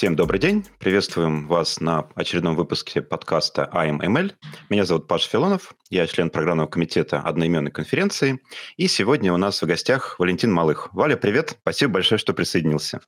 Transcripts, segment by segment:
Всем добрый день. Приветствуем вас на очередном выпуске подкаста AIMML. Меня зовут Паша Филонов. Я член программного комитета одноименной конференции. И сегодня у нас в гостях Валентин Малых. Валя, привет. Спасибо большое, что присоединился.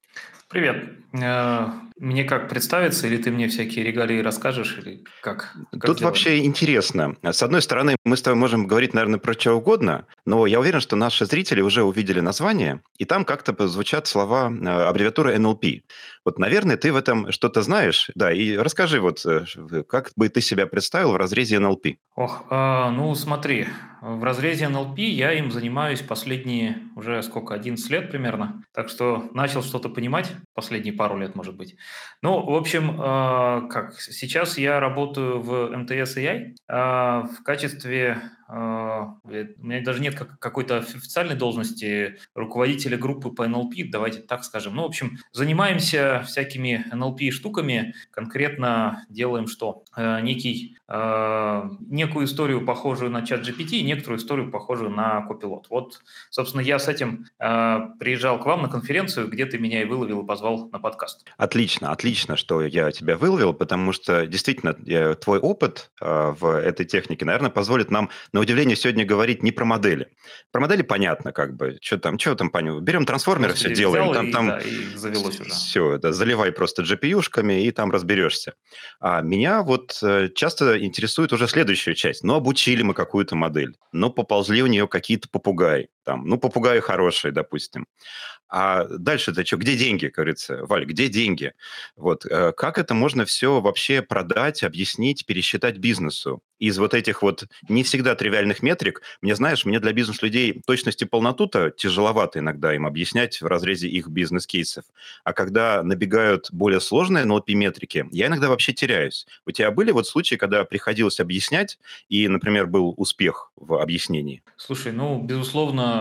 Привет. Э, мне как представиться, или ты мне всякие регалии расскажешь, или как? как Тут сделать? вообще интересно. С одной стороны, мы с тобой можем говорить, наверное, про что угодно, но я уверен, что наши зрители уже увидели название, и там как-то звучат слова э, аббревиатуры NLP. Вот, наверное, ты в этом что-то знаешь, да, и расскажи вот, э, как бы ты себя представил в разрезе NLP? Ох, э, ну смотри, в разрезе NLP я им занимаюсь последние уже сколько, 11 лет примерно. Так что начал что-то понимать последние пару лет, может быть. Ну, в общем, э, как, сейчас я работаю в МТС AI э, в качестве а, у меня даже нет какой-то официальной должности руководителя группы по НЛП, давайте так скажем. Ну, в общем, занимаемся всякими НЛП-штуками, конкретно делаем что? Э, некий, некую историю, похожую на чат GPT, и некоторую историю, похожую на Copilot. Вот, собственно, я с этим э, приезжал к вам на конференцию, где ты меня и выловил и позвал на подкаст. Отлично, отлично, что я тебя выловил, потому что действительно твой опыт в этой технике, наверное, позволит нам на удивление, сегодня говорить не про модели. Про модели понятно, как бы, что там, что там, понятно. Берем трансформеры, все делаем. Там, и, там, да, и завелось уже. Все, да, заливай просто GPU-шками, и там разберешься. А меня вот э, часто интересует уже следующая часть. Ну, обучили мы какую-то модель, ну, поползли у нее какие-то попугаи. Там, ну, попугаи хорошие, допустим. А дальше-то что? Где деньги, говорится? Валь, где деньги? Вот. Э, как это можно все вообще продать, объяснить, пересчитать бизнесу? Из вот этих вот не всегда тривиальных метрик, мне, знаешь, мне для бизнес-людей точности полноту-то тяжеловато иногда им объяснять в разрезе их бизнес-кейсов. А когда набегают более сложные NLP-метрики, я иногда вообще теряюсь. У тебя были вот случаи, когда приходилось объяснять, и, например, был успех в объяснении? Слушай, ну, безусловно,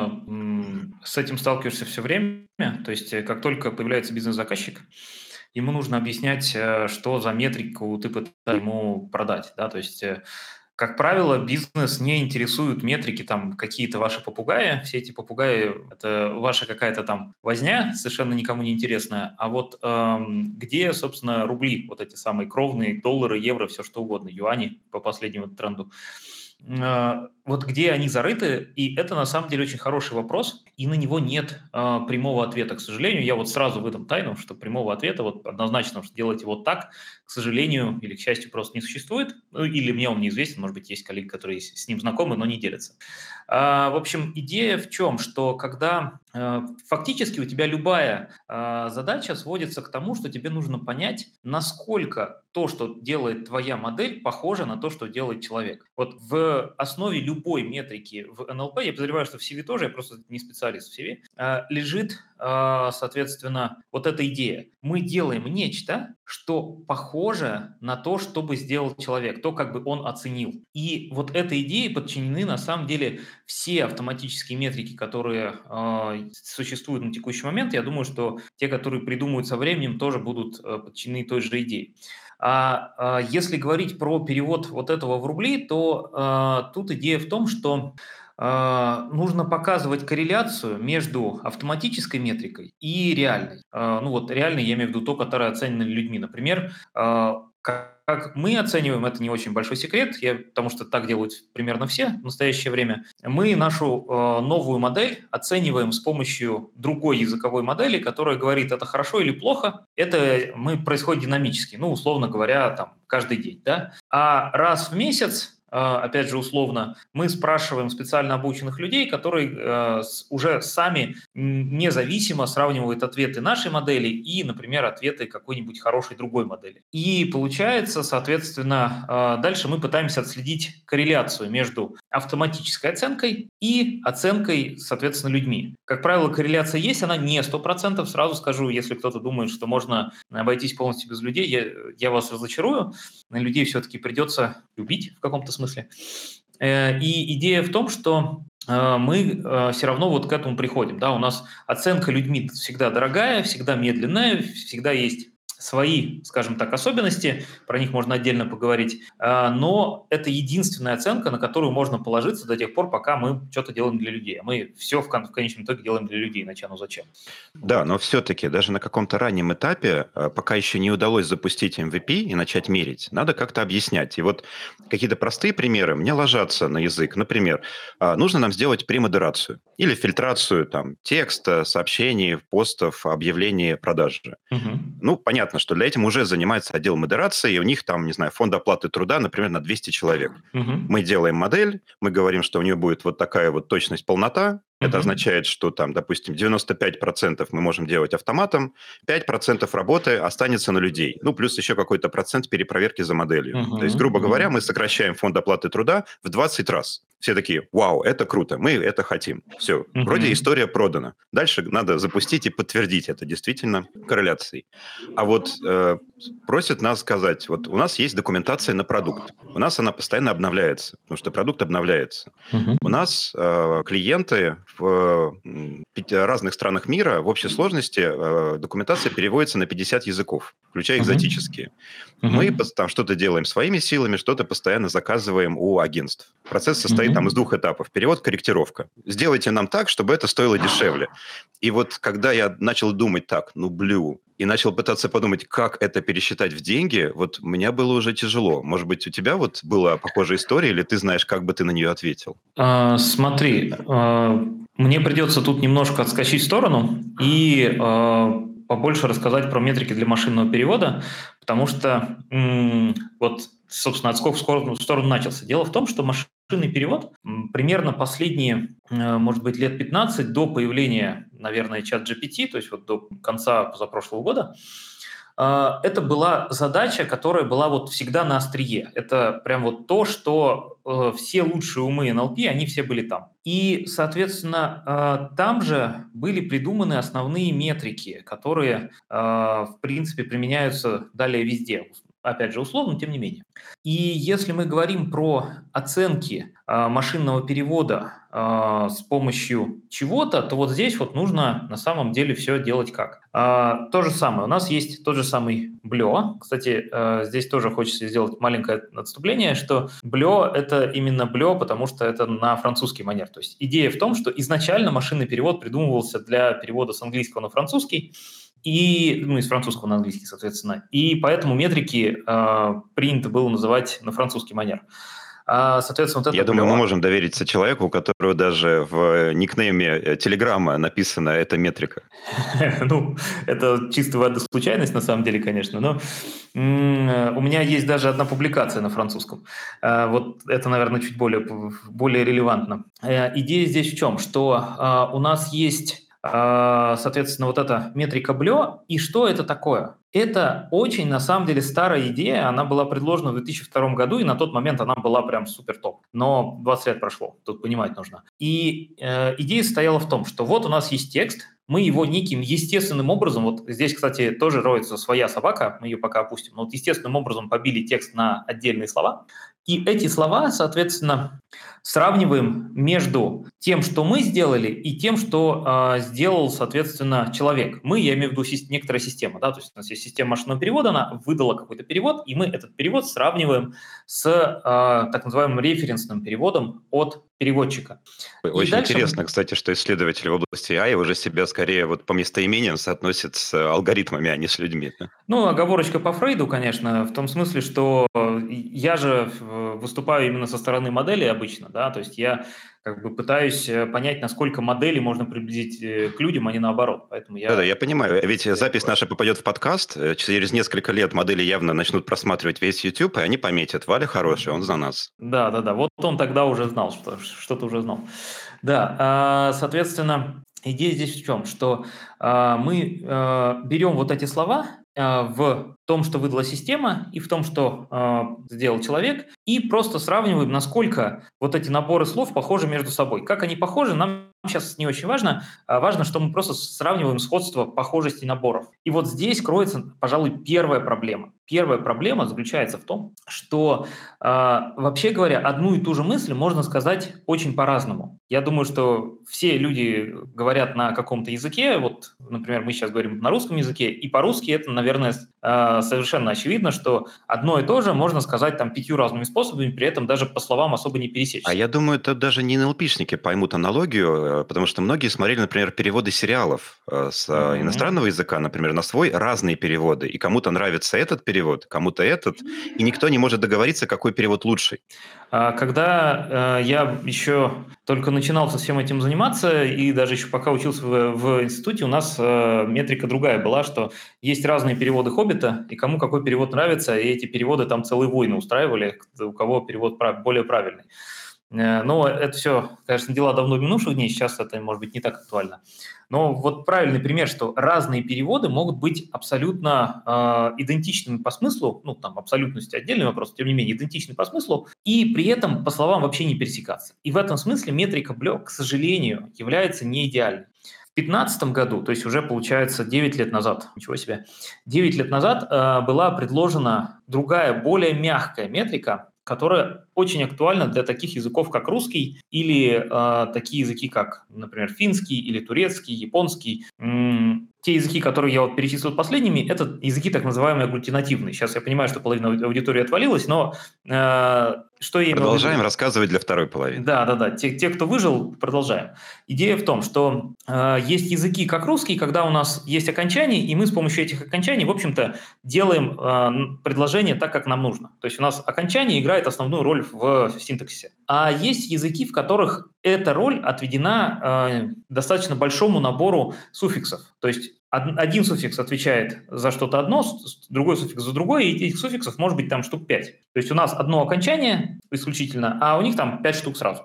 с этим сталкиваешься все время. То есть, э, как только появляется бизнес-заказчик, ему нужно объяснять, э, что за метрику ты пытаешься ему продать. Да? То есть, э, как правило, бизнес не интересует метрики, там, какие-то ваши попугаи. Все эти попугаи – это ваша какая-то там возня, совершенно никому не интересная. А вот эм, где, собственно, рубли, вот эти самые кровные, доллары, евро, все что угодно, юани по последнему тренду – вот где они зарыты, и это на самом деле очень хороший вопрос, и на него нет э, прямого ответа, к сожалению. Я вот сразу выдам тайну, что прямого ответа вот однозначно, что делайте вот так, к сожалению или к счастью, просто не существует, ну, или мне он неизвестен, может быть, есть коллеги, которые с ним знакомы, но не делятся. Э, в общем, идея в чем, что когда э, фактически у тебя любая э, задача сводится к тому, что тебе нужно понять, насколько то, что делает твоя модель, похоже на то, что делает человек. Вот в основе любой метрики в НЛП, я подозреваю, что в CV тоже, я просто не специалист в CV, э, лежит, соответственно, вот эта идея. Мы делаем нечто, что похоже на то, что бы сделал человек, то, как бы он оценил. И вот этой идее подчинены на самом деле все автоматические метрики, которые э, существуют на текущий момент. Я думаю, что те, которые придумают со временем, тоже будут э, подчинены той же идее. А, а если говорить про перевод вот этого в рубли, то а, тут идея в том, что а, нужно показывать корреляцию между автоматической метрикой и реальной. А, ну вот реальной я имею в виду то, которое оценено людьми. Например, а, как мы оцениваем, это не очень большой секрет, я, потому что так делают примерно все в настоящее время. Мы нашу новую модель оцениваем с помощью другой языковой модели, которая говорит, это хорошо или плохо. Это мы происходит динамически, ну, условно говоря, там, каждый день. Да? А раз в месяц а, опять же, условно, мы спрашиваем специально обученных людей, которые э, уже сами независимо сравнивают ответы нашей модели и, например, ответы какой-нибудь хорошей другой модели. И получается, соответственно, а, дальше мы пытаемся отследить корреляцию между автоматической оценкой и оценкой, соответственно, людьми. Как правило, корреляция есть, она не 100%. Сразу скажу, если кто-то думает, что можно обойтись полностью без людей, я, я вас разочарую. Людей все-таки придется любить в каком-то смысле смысле. Э, и идея в том, что э, мы э, все равно вот к этому приходим. Да? У нас оценка людьми всегда дорогая, всегда медленная, всегда есть свои, скажем так, особенности, про них можно отдельно поговорить, а, но это единственная оценка, на которую можно положиться до тех пор, пока мы что-то делаем для людей. А мы все в, в конечном итоге делаем для людей, иначе оно зачем? Да, но все-таки даже на каком-то раннем этапе, а, пока еще не удалось запустить MVP и начать мерить, надо как-то объяснять. И вот какие-то простые примеры мне ложатся на язык. Например, нужно нам сделать премодерацию или фильтрацию там, текста, сообщений, постов, объявлений продажи. Угу. Ну, понятно, что для этого уже занимается отдел модерации, и у них там, не знаю, фонд оплаты труда, например, на 200 человек. Угу. Мы делаем модель, мы говорим, что у нее будет вот такая вот точность, полнота, это означает, что там, допустим, 95% мы можем делать автоматом, 5% работы останется на людей. Ну, плюс еще какой-то процент перепроверки за моделью. Uh-huh. То есть, грубо uh-huh. говоря, мы сокращаем фонд оплаты труда в 20 раз. Все такие, вау, это круто, мы это хотим. Все, uh-huh. вроде история продана. Дальше надо запустить и подтвердить это действительно корреляцией. А вот э, просят нас сказать, вот у нас есть документация на продукт. У нас она постоянно обновляется, потому что продукт обновляется. Uh-huh. У нас э, клиенты в разных странах мира в общей сложности э, документация переводится на 50 языков, включая экзотические. Uh-huh. Мы там что-то делаем своими силами, что-то постоянно заказываем у агентств. Процесс состоит uh-huh. там из двух этапов. Перевод, корректировка. Сделайте нам так, чтобы это стоило дешевле. И вот когда я начал думать так, ну, блю, и начал пытаться подумать, как это пересчитать в деньги, вот меня было уже тяжело. Может быть, у тебя вот была похожая история, или ты знаешь, как бы ты на нее ответил? А, смотри, а, мне придется тут немножко отскочить в сторону и а, побольше рассказать про метрики для машинного перевода, потому что м- вот, собственно, отскок в сторону начался. Дело в том, что машинный перевод примерно последние, может быть, лет 15 до появления наверное, чат GPT, то есть вот до конца позапрошлого года, а, это была задача, которая была вот всегда на острие. Это прям вот то, что э, все лучшие умы NLP, они все были там. И, соответственно, там же были придуманы основные метрики, которые, в принципе, применяются далее везде опять же, условно, тем не менее. И если мы говорим про оценки э, машинного перевода э, с помощью чего-то, то вот здесь вот нужно на самом деле все делать как. Э, то же самое. У нас есть тот же самый Блё. Кстати, здесь тоже хочется сделать маленькое отступление, что Блё – это именно Блё, потому что это на французский манер. То есть идея в том, что изначально машинный перевод придумывался для перевода с английского на французский, и, ну, из французского на английский, соответственно. И поэтому метрики э, принято было называть на французский манер. А, соответственно, вот это Я думаю, мы можем довериться человеку, у которого даже в никнейме э, Телеграма написана эта метрика. Ну, это чистая случайность, на самом деле, конечно, но у меня есть даже одна публикация на французском. А, вот это, наверное, чуть более, более релевантно. Э, идея здесь в чем? Что а, у нас есть соответственно, вот эта метрика Блё. И что это такое? Это очень, на самом деле, старая идея. Она была предложена в 2002 году, и на тот момент она была прям супер топ. Но 20 лет прошло, тут понимать нужно. И э, идея состояла в том, что вот у нас есть текст, мы его неким естественным образом, вот здесь, кстати, тоже роется своя собака, мы ее пока опустим, но вот естественным образом побили текст на отдельные слова, и эти слова, соответственно, сравниваем между тем, что мы сделали, и тем, что э, сделал, соответственно, человек. Мы, я имею в виду некоторая система, да, то есть у нас есть система машинного перевода, она выдала какой-то перевод, и мы этот перевод сравниваем с э, так называемым референсным переводом от переводчика. Очень интересно, кстати, что исследователи в области AI уже себя скорее вот по местоимениям соотносят с алгоритмами, а не с людьми. Да? Ну, оговорочка по Фрейду, конечно, в том смысле, что я же выступаю именно со стороны модели обычно, да, то есть я как бы пытаюсь э, понять, насколько модели можно приблизить э, к людям, а не наоборот. Поэтому я... Да-да, я понимаю. Ведь запись наша попадет в подкаст, э, через несколько лет модели явно начнут просматривать весь YouTube, и они пометят, Валя хороший, он за нас. Да-да-да, вот он тогда уже знал, что что-то уже знал. Да, а, соответственно, идея здесь в чем? Что а, мы берем вот эти слова, в том, что выдала система, и в том, что э, сделал человек, и просто сравниваем, насколько вот эти наборы слов похожи между собой. Как они похожи, нам сейчас не очень важно. А важно, что мы просто сравниваем сходство похожести наборов. И вот здесь кроется, пожалуй, первая проблема. Первая проблема заключается в том, что, э, вообще говоря, одну и ту же мысль можно сказать очень по-разному. Я думаю, что все люди говорят на каком-то языке, вот, например, мы сейчас говорим на русском языке, и по-русски это, наверное, э, совершенно очевидно, что одно и то же можно сказать там пятью разными способами, при этом даже по словам особо не пересечься. А я думаю, это даже не НЛПшники поймут аналогию, э, потому что многие смотрели, например, переводы сериалов э, с mm-hmm. иностранного языка, например, на свой разные переводы, и кому-то нравится этот перевод, кому-то этот, и никто не может договориться, какой перевод лучший. А когда э, я еще только начинал со всем этим заниматься, и даже еще пока учился в, в институте, у нас э, метрика другая была, что есть разные переводы «Хоббита», и кому какой перевод нравится, и эти переводы там целые войны устраивали, у кого перевод более правильный. Э, но это все, конечно, дела давно минувших дней, сейчас это, может быть, не так актуально. Но вот правильный пример, что разные переводы могут быть абсолютно э, идентичными по смыслу, ну, там, абсолютность отдельный вопрос, тем не менее, идентичны по смыслу, и при этом по словам вообще не пересекаться. И в этом смысле метрика Блё, к сожалению, является не идеальной. В 2015 году, то есть уже получается 9 лет назад, ничего себе, 9 лет назад э, была предложена другая, более мягкая метрика, которая очень актуальна для таких языков, как русский, или э, такие языки, как, например, финский или турецкий, японский. М- те языки, которые я вот перечислил последними, это языки так называемые агглютинативные. Сейчас я понимаю, что половина аудитории отвалилась, но э, что я Продолжаем рассказывать для второй половины. Да, да, да. Те, те кто выжил, продолжаем. Идея в том, что э, есть языки, как русский, когда у нас есть окончания, и мы с помощью этих окончаний, в общем-то, делаем э, предложение так, как нам нужно. То есть у нас окончание играет основную роль в синтаксисе. А есть языки, в которых эта роль отведена э, достаточно большому набору суффиксов. То есть один суффикс отвечает за что-то одно, другой суффикс за другое, и этих суффиксов может быть там штук пять. То есть у нас одно окончание исключительно, а у них там пять штук сразу.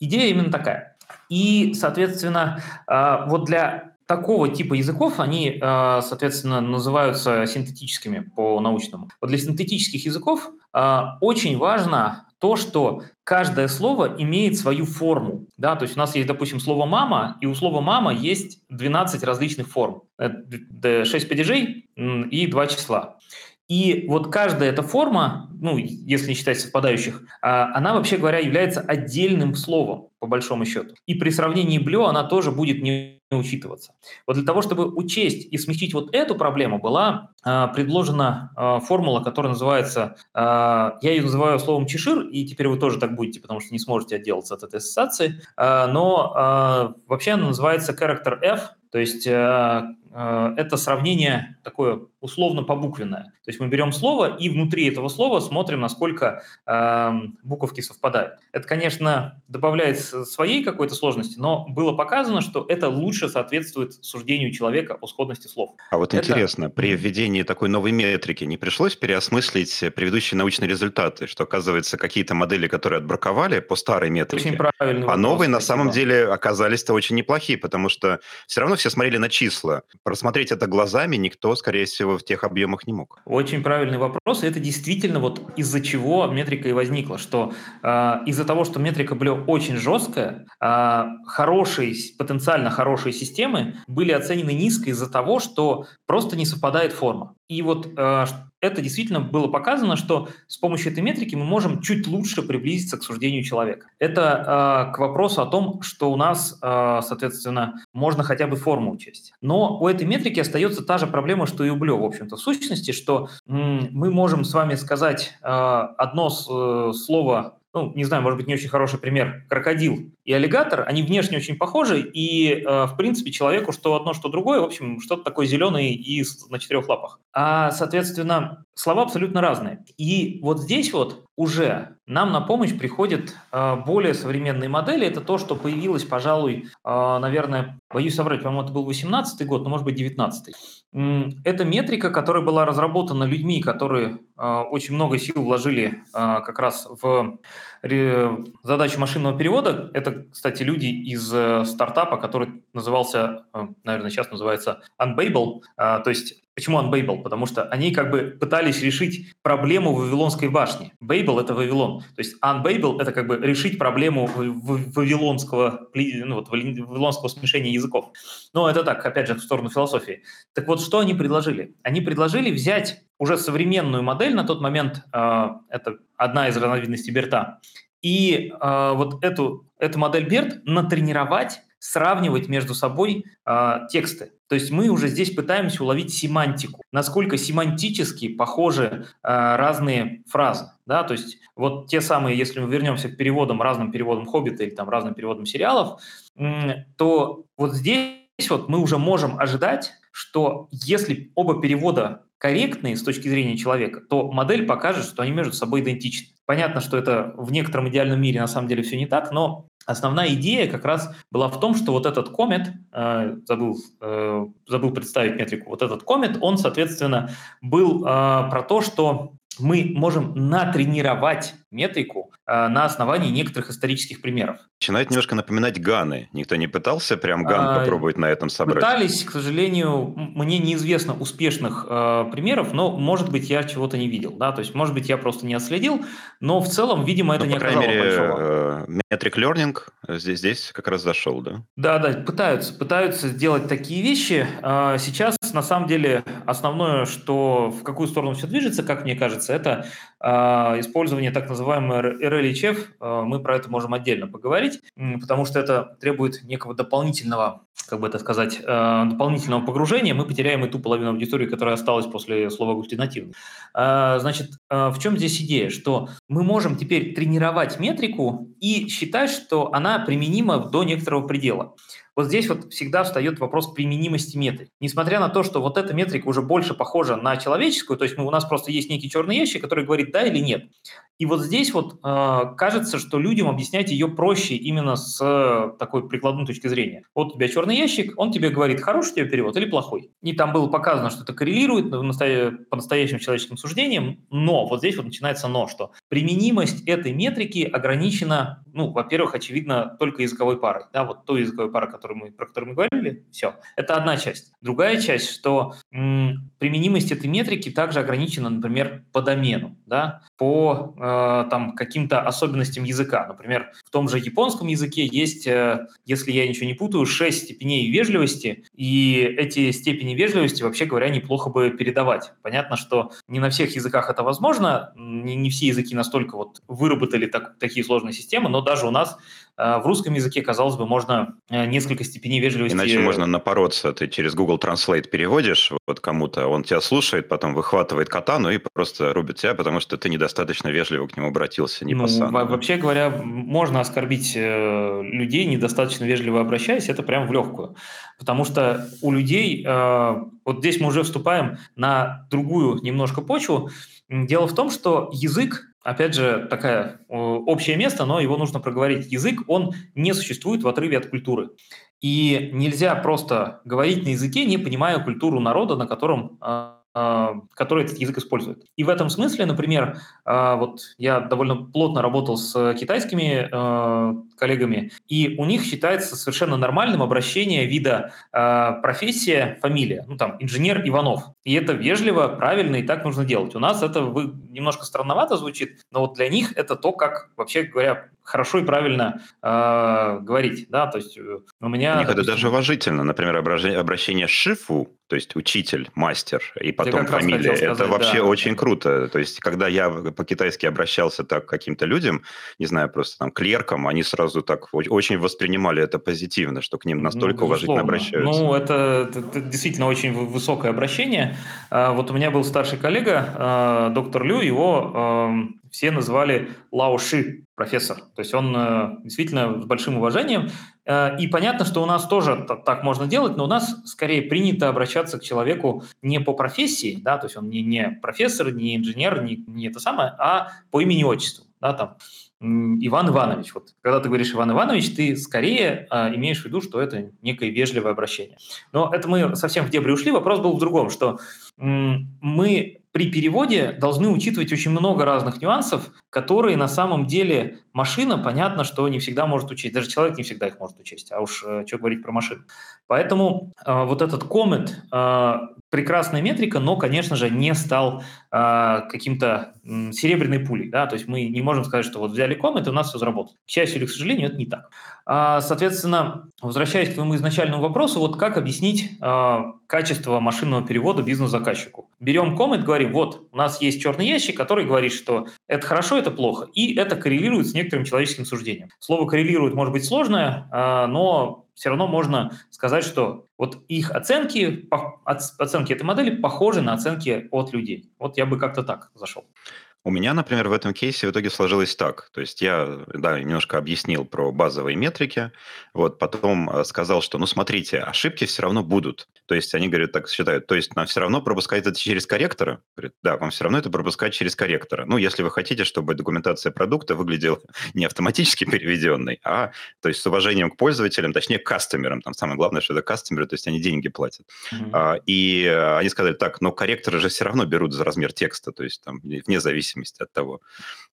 Идея именно такая. И, соответственно, э, вот для такого типа языков, они, э, соответственно, называются синтетическими по-научному. Вот для синтетических языков э, очень важно то, что каждое слово имеет свою форму. Да? То есть у нас есть, допустим, слово «мама», и у слова «мама» есть 12 различных форм. 6 падежей и 2 числа. И вот каждая эта форма, ну, если не считать совпадающих, а, она, вообще говоря, является отдельным словом, по большому счету. И при сравнении блю она тоже будет не учитываться. Вот для того, чтобы учесть и смягчить вот эту проблему, была э, предложена э, формула, которая называется, э, я ее называю словом чешир, и теперь вы тоже так будете, потому что не сможете отделаться от этой ассоциации, э, но э, вообще она называется character F, то есть э, это сравнение такое условно побуквенное. То есть мы берем слово и внутри этого слова смотрим, насколько э, буковки совпадают. Это, конечно, добавляет своей какой-то сложности, но было показано, что это лучше соответствует суждению человека о сходности слов. А вот это... интересно, при введении такой новой метрики не пришлось переосмыслить предыдущие научные результаты, что, оказывается, какие-то модели, которые отбраковали по старой метрике, очень правильный а новые на самом деле оказались-то очень неплохие, потому что все равно все смотрели на числа. Просмотреть это глазами никто, скорее всего, в тех объемах не мог. Очень правильный вопрос. И это действительно вот из-за чего метрика и возникла, что э, из-за того, что метрика была очень жесткая, э, хорошие, потенциально хорошие системы были оценены низко из-за того, что просто не совпадает форма. И вот э, это действительно было показано, что с помощью этой метрики мы можем чуть лучше приблизиться к суждению человека. Это э, к вопросу о том, что у нас, э, соответственно, можно хотя бы форму учесть. Но у этой метрики остается та же проблема, что и у Блё, в общем-то, в сущности, что мы можем с вами сказать одно э, слово ну, не знаю, может быть, не очень хороший пример, крокодил и аллигатор, они внешне очень похожи, и, э, в принципе, человеку что одно, что другое, в общем, что-то такое зеленое и на четырех лапах. А, соответственно, слова абсолютно разные. И вот здесь вот уже нам на помощь приходят э, более современные модели. Это то, что появилось, пожалуй, э, наверное, боюсь соврать, по-моему, это был 18 год, но, может быть, 19 Это метрика, которая была разработана людьми, которые э, очень много сил вложили э, как раз в задачу машинного перевода. Это, кстати, люди из э, стартапа, который назывался, э, наверное, сейчас называется Unbabel. Э, то есть Почему Unbabel? Потому что они как бы пытались решить проблему Вавилонской башни. Babel – это Вавилон. То есть Unbabel – это как бы решить проблему вавилонского, ну, вот, вавилонского смешения языков. Но это так, опять же, в сторону философии. Так вот, что они предложили? Они предложили взять уже современную модель на тот момент, это одна из разновидностей Берта, и вот эту, эту модель Берт натренировать сравнивать между собой э, тексты. То есть мы уже здесь пытаемся уловить семантику, насколько семантически похожи э, разные фразы. Да? То есть вот те самые, если мы вернемся к переводам, разным переводам «Хоббита» или там разным переводам сериалов, э, то вот здесь вот мы уже можем ожидать, что если оба перевода корректные с точки зрения человека, то модель покажет, что они между собой идентичны. Понятно, что это в некотором идеальном мире на самом деле все не так, но основная идея как раз была в том, что вот этот комет, э, забыл, э, забыл представить метрику, вот этот комет, он, соответственно, был э, про то, что мы можем натренировать метрику э, на основании некоторых исторических примеров. Начинает немножко напоминать Ганы. Никто не пытался прям Ган а, попробовать на этом собрать? Пытались, к сожалению, мне неизвестно успешных э, примеров, но, может быть, я чего-то не видел. Да? То есть, может быть, я просто не отследил, но в целом, видимо, это ну, не оказало мере, большого. Э, metric Learning здесь, здесь как раз зашел, да? Да, да, пытаются, пытаются сделать такие вещи. Э, сейчас, на самом деле, основное, что в какую сторону все движется, как мне кажется, это э, использование так называемый RLHF, э, мы про это можем отдельно поговорить, потому что это требует некого дополнительного, как бы это сказать, э, дополнительного погружения. Мы потеряем и ту половину аудитории, которая осталась после слова гультинативный. Э, значит, в чем здесь идея? Что мы можем теперь тренировать метрику и считать, что она применима до некоторого предела. Вот здесь вот всегда встает вопрос применимости метрик. Несмотря на то, что вот эта метрика уже больше похожа на человеческую, то есть мы, у нас просто есть некий черный ящик, который говорит да или нет. И вот здесь вот э, кажется, что людям объяснять ее проще именно с э, такой прикладной точки зрения. Вот у тебя черный ящик, он тебе говорит, хороший тебе перевод или плохой. И там было показано, что это коррелирует по настоящим человеческим суждениям, но вот здесь вот начинается но, что применимость этой метрики ограничена, ну, во-первых, очевидно, только языковой парой. Да, вот той языковой парой, которую мы, про которую мы говорили, все. Это одна часть. Другая часть, что м, применимость этой метрики также ограничена, например, по домену, да, по Э, там каким-то особенностям языка. Например, в том же японском языке есть, э, если я ничего не путаю, шесть степеней вежливости, и эти степени вежливости, вообще говоря, неплохо бы передавать. Понятно, что не на всех языках это возможно, не, не все языки настолько вот выработали так, такие сложные системы, но даже у нас в русском языке, казалось бы, можно несколько степеней вежливости... Иначе можно напороться. Ты через Google Translate переводишь вот кому-то, он тебя слушает, потом выхватывает катану и просто рубит тебя, потому что ты недостаточно вежливо к нему обратился, не ну, по Вообще говоря, можно оскорбить э, людей, недостаточно вежливо обращаясь, это прям в легкую. Потому что у людей, э, вот здесь мы уже вступаем на другую немножко почву. Дело в том, что язык, опять же, такое общее место, но его нужно проговорить. Язык, он не существует в отрыве от культуры. И нельзя просто говорить на языке, не понимая культуру народа, на котором э, а, который этот язык использует. И в этом смысле, например, а, вот я довольно плотно работал с китайскими а, коллегами, и у них считается совершенно нормальным обращение вида профессия, фамилия, ну там инженер Иванов. И это вежливо, правильно, и так нужно делать. У нас это немножко странновато звучит, но вот для них это то, как, вообще говоря, хорошо и правильно э, говорить, да, то есть э, у меня... У них это даже уважительно, например, обращение шифу, то есть учитель, мастер, и потом фамилия, сказать, это вообще да. очень круто, то есть когда я по-китайски обращался так к каким-то людям, не знаю, просто там клеркам, они сразу так очень воспринимали это позитивно, что к ним настолько ну, уважительно обращаются. Ну, это, это действительно очень высокое обращение. А, вот у меня был старший коллега, а, доктор Лю, его все называли Лао Ши, профессор. То есть он действительно с большим уважением. И понятно, что у нас тоже так можно делать, но у нас скорее принято обращаться к человеку не по профессии, да, то есть он не, не профессор, не инженер, не, не это самое, а по имени-отчеству. Да, там, Иван Иванович. Вот, когда ты говоришь Иван Иванович, ты скорее а, имеешь в виду, что это некое вежливое обращение. Но это мы совсем в дебри ушли. Вопрос был в другом, что мы при переводе должны учитывать очень много разных нюансов, которые на самом деле машина, понятно, что не всегда может учесть. Даже человек не всегда их может учесть, а уж э, что говорить про машину. Поэтому э, вот этот коммент э, прекрасная метрика, но, конечно же, не стал э, каким-то э, серебряной пулей. Да? То есть мы не можем сказать, что вот взяли коммент, и у нас все заработало. К счастью или к сожалению, это не так. А, соответственно, возвращаясь к твоему изначальному вопросу, вот как объяснить э, качество машинного перевода бизнес-заказчику. Берем коммент, говорим, вот, у нас есть черный ящик, который говорит, что это хорошо, это плохо. И это коррелирует с некоторым человеческим суждением. Слово коррелирует может быть сложное, а, но все равно можно сказать, что вот их оценки, оценки этой модели похожи на оценки от людей. Вот я бы как-то так зашел. У меня, например, в этом кейсе в итоге сложилось так. То есть я, да, немножко объяснил про базовые метрики, вот потом э, сказал, что, ну, смотрите, ошибки все равно будут. То есть они говорят, так считают, то есть нам все равно пропускать это через корректора? Говорят, да, вам все равно это пропускать через корректора. Ну, если вы хотите, чтобы документация продукта выглядела не автоматически переведенной, а, то есть с уважением к пользователям, точнее, к кастомерам. Там самое главное, что это кастомеры, то есть они деньги платят. Mm-hmm. И э, они сказали, так, но корректоры же все равно берут за размер текста, то есть там вне зависимости зависимости от того.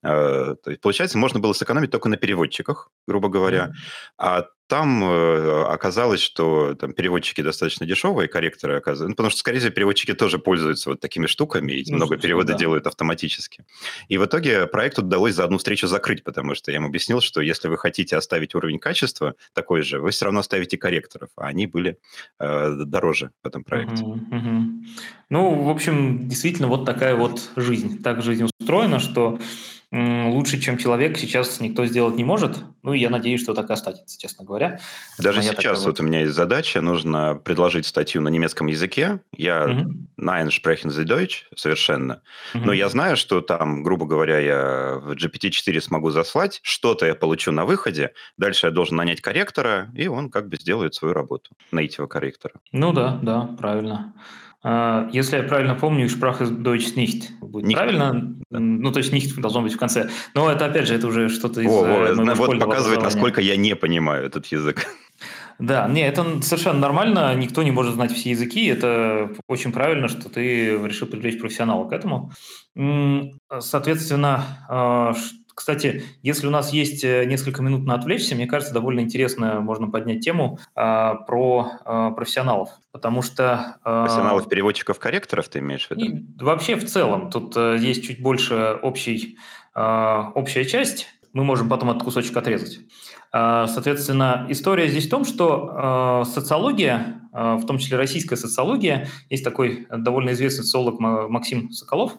Э, то есть, получается, можно было сэкономить только на переводчиках, грубо говоря. Mm-hmm. А там э, оказалось, что там переводчики достаточно дешевые, корректоры оказываются. Ну, потому что, скорее всего, переводчики тоже пользуются вот такими штуками, и ну, много перевода да. делают автоматически. И в итоге проект удалось за одну встречу закрыть, потому что я им объяснил, что если вы хотите оставить уровень качества такой же, вы все равно ставите корректоров, а они были э, дороже в этом проекте. Угу, угу. Ну, в общем, действительно, вот такая вот жизнь. Так жизнь устроена, что лучше, чем человек, сейчас никто сделать не может. Ну, и я надеюсь, что так и останется, честно говоря. Даже сейчас вот у меня есть задача, нужно предложить статью на немецком языке. Я угу. Nein sprechen Sie Deutsch совершенно. Угу. Но я знаю, что там, грубо говоря, я в GPT-4 смогу заслать, что-то я получу на выходе, дальше я должен нанять корректора, и он как бы сделает свою работу, native корректора. Ну да, да, правильно. А, если я правильно помню, Sprache Deutsch nicht. Будет nicht. правильно? Да. Ну, то есть nicht должно быть в конце. Но это, опять же, это уже что-то из О, о, э, Вот показывает, насколько я не понимаю этот язык. Да, не, это совершенно нормально, никто не может знать все языки, это очень правильно, что ты решил привлечь профессионала к этому. Соответственно, а, кстати, если у нас есть э, несколько минут на отвлечься, мне кажется, довольно интересно можно поднять тему а, про а, профессионалов, потому что... А, профессионалов переводчиков корректоров ты имеешь в виду? И вообще в целом, тут а, есть чуть больше общий, а, общая часть, мы можем потом этот кусочек отрезать. Соответственно, история здесь в том, что социология, в том числе российская социология, есть такой довольно известный социолог Максим Соколов, Э,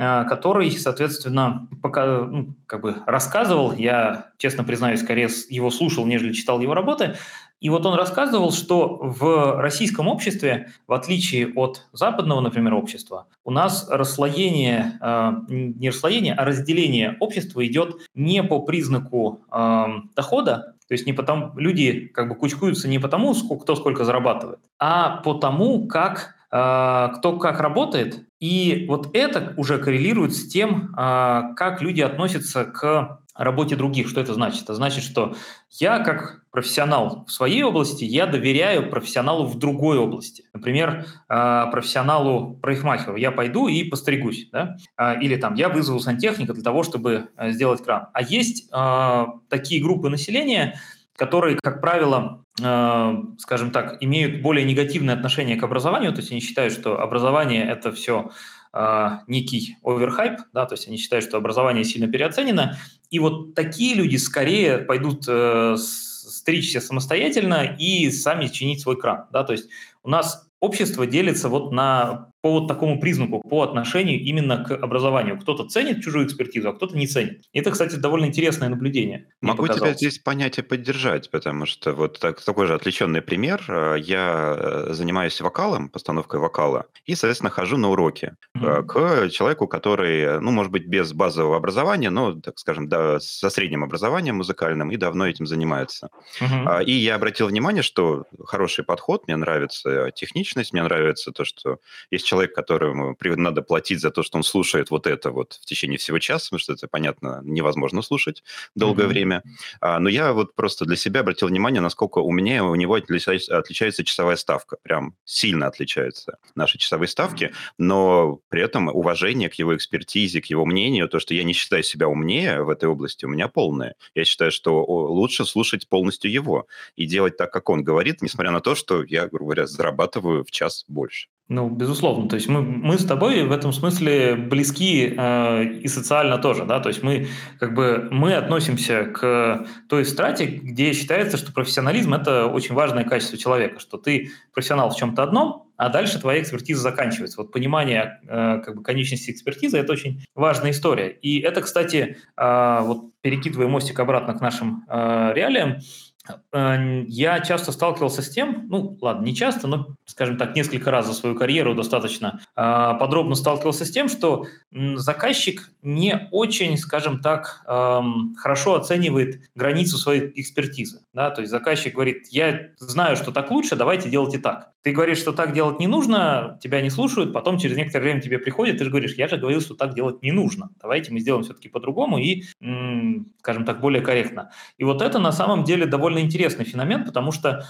который, соответственно, пока, ну, как бы рассказывал, я, честно признаюсь, скорее его слушал, нежели читал его работы, и вот он рассказывал, что в российском обществе, в отличие от западного, например, общества, у нас расслоение, э, не расслоение, а разделение общества идет не по признаку э, дохода, то есть не потому, люди как бы кучкуются не потому, сколько, кто сколько зарабатывает, а по тому, как кто как работает, и вот это уже коррелирует с тем, а, как люди относятся к работе других. Что это значит? Это значит, что я как профессионал в своей области, я доверяю профессионалу в другой области. Например, а, профессионалу парикмахеру я пойду и постригусь, да? или там я вызову сантехника для того, чтобы сделать кран. А есть такие группы населения, которые, как правило, э, скажем так, имеют более негативное отношение к образованию, то есть они считают, что образование – это все э, некий оверхайп, да, то есть они считают, что образование сильно переоценено, и вот такие люди скорее пойдут э, стричься самостоятельно и сами чинить свой кран, да, то есть у нас общество делится вот на по вот такому признаку, по отношению именно к образованию. Кто-то ценит чужую экспертизу, а кто-то не ценит. И это, кстати, довольно интересное наблюдение. Могу тебя здесь понять и поддержать, потому что вот так, такой же отвлеченный пример. Э, я э, занимаюсь вокалом, постановкой вокала, и, соответственно, хожу на уроки mm-hmm. к человеку, который, ну, может быть, без базового образования, но, так скажем, да, со средним образованием музыкальным и давно этим занимается. Mm-hmm. И я обратил внимание, что хороший подход, мне нравится техничность, мне нравится то, что есть человек, которому надо платить за то, что он слушает вот это вот в течение всего часа, потому что это, понятно, невозможно слушать долгое mm-hmm. время. А, но я вот просто для себя обратил внимание, насколько у меня и у него отличается, отличается часовая ставка. Прям сильно отличаются наши часовые ставки, но при этом уважение к его экспертизе, к его мнению, то, что я не считаю себя умнее в этой области, у меня полное. Я считаю, что лучше слушать полностью его и делать так, как он говорит, несмотря на то, что я, грубо говоря, зарабатываю в час больше. Ну, безусловно. То есть мы, мы с тобой в этом смысле близки э, и социально тоже, да, то есть мы как бы мы относимся к той страте, где считается, что профессионализм – это очень важное качество человека, что ты профессионал в чем-то одном, а дальше твоя экспертиза заканчивается. Вот понимание э, как бы конечности экспертизы – это очень важная история. И это, кстати, э, вот перекидывая мостик обратно к нашим э, реалиям, я часто сталкивался с тем, ну ладно, не часто, но, скажем так, несколько раз за свою карьеру достаточно э, подробно сталкивался с тем, что заказчик не очень, скажем так, хорошо оценивает границу своей экспертизы. Да? То есть заказчик говорит, я знаю, что так лучше, давайте делайте так. Ты говоришь, что так делать не нужно, тебя не слушают, потом через некоторое время тебе приходит, ты же говоришь, я же говорил, что так делать не нужно. Давайте мы сделаем все-таки по-другому и, скажем так, более корректно. И вот это на самом деле довольно интересный феномен, потому что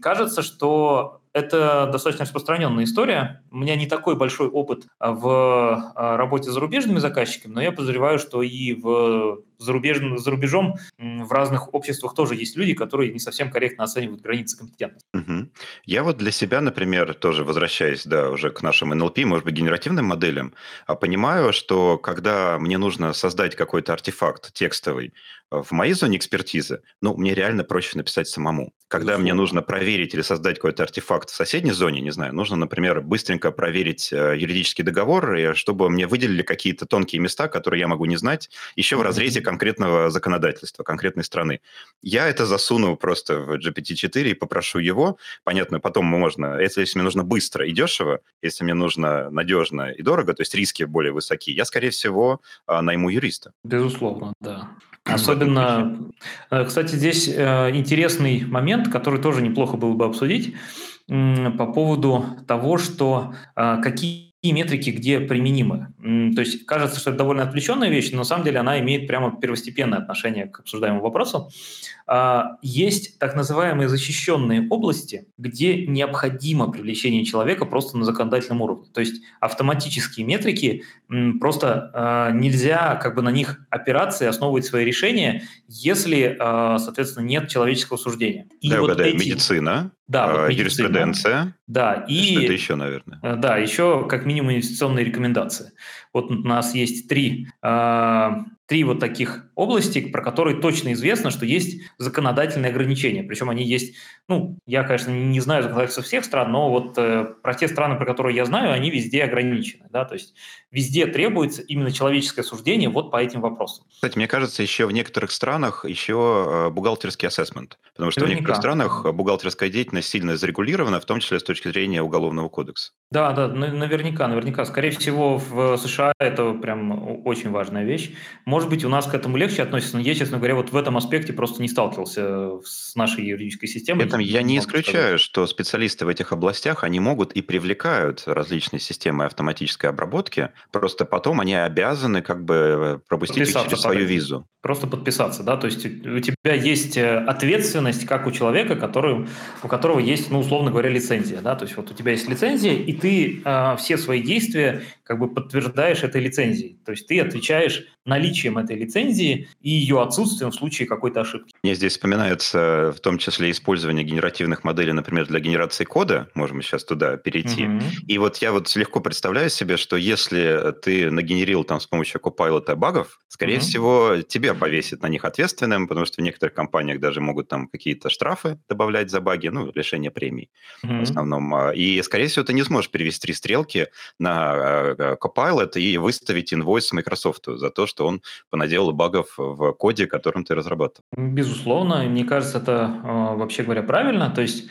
кажется, что это достаточно распространенная история. У меня не такой большой опыт а, в а, работе с зарубежными заказчиками, но я подозреваю, что и в зарубежным, за рубежом в разных обществах тоже есть люди, которые не совсем корректно оценивают границы компетентности. Угу. Я вот для себя, например, тоже возвращаясь да, уже к нашим NLP, может быть, генеративным моделям, а понимаю, что когда мне нужно создать какой-то артефакт текстовый, в моей зоне экспертизы, ну, мне реально проще написать самому. Когда Безусловно. мне нужно проверить или создать какой-то артефакт в соседней зоне, не знаю, нужно, например, быстренько проверить э, юридический договор, чтобы мне выделили какие-то тонкие места, которые я могу не знать, еще в разрезе конкретного законодательства, конкретной страны. Я это засуну просто в GPT-4 и попрошу его. Понятно, потом можно, если, если мне нужно быстро и дешево, если мне нужно надежно и дорого, то есть риски более высокие, я, скорее всего, найму юриста. Безусловно, да. Особенно, э, кстати, здесь э, интересный момент, который тоже неплохо было бы обсудить по поводу того, что э, какие метрики где применимы. То есть кажется, что это довольно отвлеченная вещь, но на самом деле она имеет прямо первостепенное отношение к обсуждаемому вопросу. А, есть так называемые защищенные области, где необходимо привлечение человека просто на законодательном уровне. То есть автоматические метрики просто а, нельзя как бы на них опираться и основывать свои решения, если, а, соответственно, нет человеческого суждения. И да, вот угадаю, эти... медицина, да, вот медицина, юриспруденция. Да, и... Что-то еще, наверное. Да, еще как минимум инвестиционные рекомендации. Вот у нас есть три три вот таких области, про которые точно известно, что есть законодательные ограничения. Причем они есть, ну, я, конечно, не знаю законодательства всех стран, но вот э, про те страны, про которые я знаю, они везде ограничены. Да? То есть везде требуется именно человеческое суждение вот по этим вопросам. Кстати, мне кажется, еще в некоторых странах еще э, бухгалтерский ассессмент. Потому что Наверняка. в некоторых странах бухгалтерская деятельность сильно зарегулирована, в том числе с точки зрения уголовного кодекса. Да, да, наверняка, наверняка. Скорее всего, в США это прям очень важная вещь. Может быть, у нас к этому легче относится, но я, честно говоря, вот в этом аспекте просто не сталкивался с нашей юридической системой. При этом я не исключаю, сказать. что специалисты в этих областях, они могут и привлекают различные системы автоматической обработки, просто потом они обязаны как бы пропустить их через свою визу. Просто подписаться, да, то есть у тебя есть э, ответственность, как у человека, который, у которого есть, ну, условно говоря, лицензия, да, то есть вот у тебя есть лицензия, и ты э, все свои действия как бы подтверждаешь этой лицензией, то есть ты отвечаешь наличием этой лицензии и ее отсутствием в случае какой-то ошибки. Мне здесь вспоминается в том числе использование генеративных моделей, например, для генерации кода. Можем сейчас туда перейти. Mm-hmm. И вот я вот легко представляю себе, что если ты нагенерил там с помощью Copilot багов, скорее mm-hmm. всего, тебя повесит на них ответственным, потому что в некоторых компаниях даже могут там какие-то штрафы добавлять за баги, ну, лишение премий mm-hmm. в основном. А, и, скорее всего, ты не сможешь перевести стрелки на э, Copilot и выставить инвойс Microsoft за то, что он понаделал багов в коде, которым ты разрабатывал. Безусловно, мне кажется, это а, вообще говоря правильно. То есть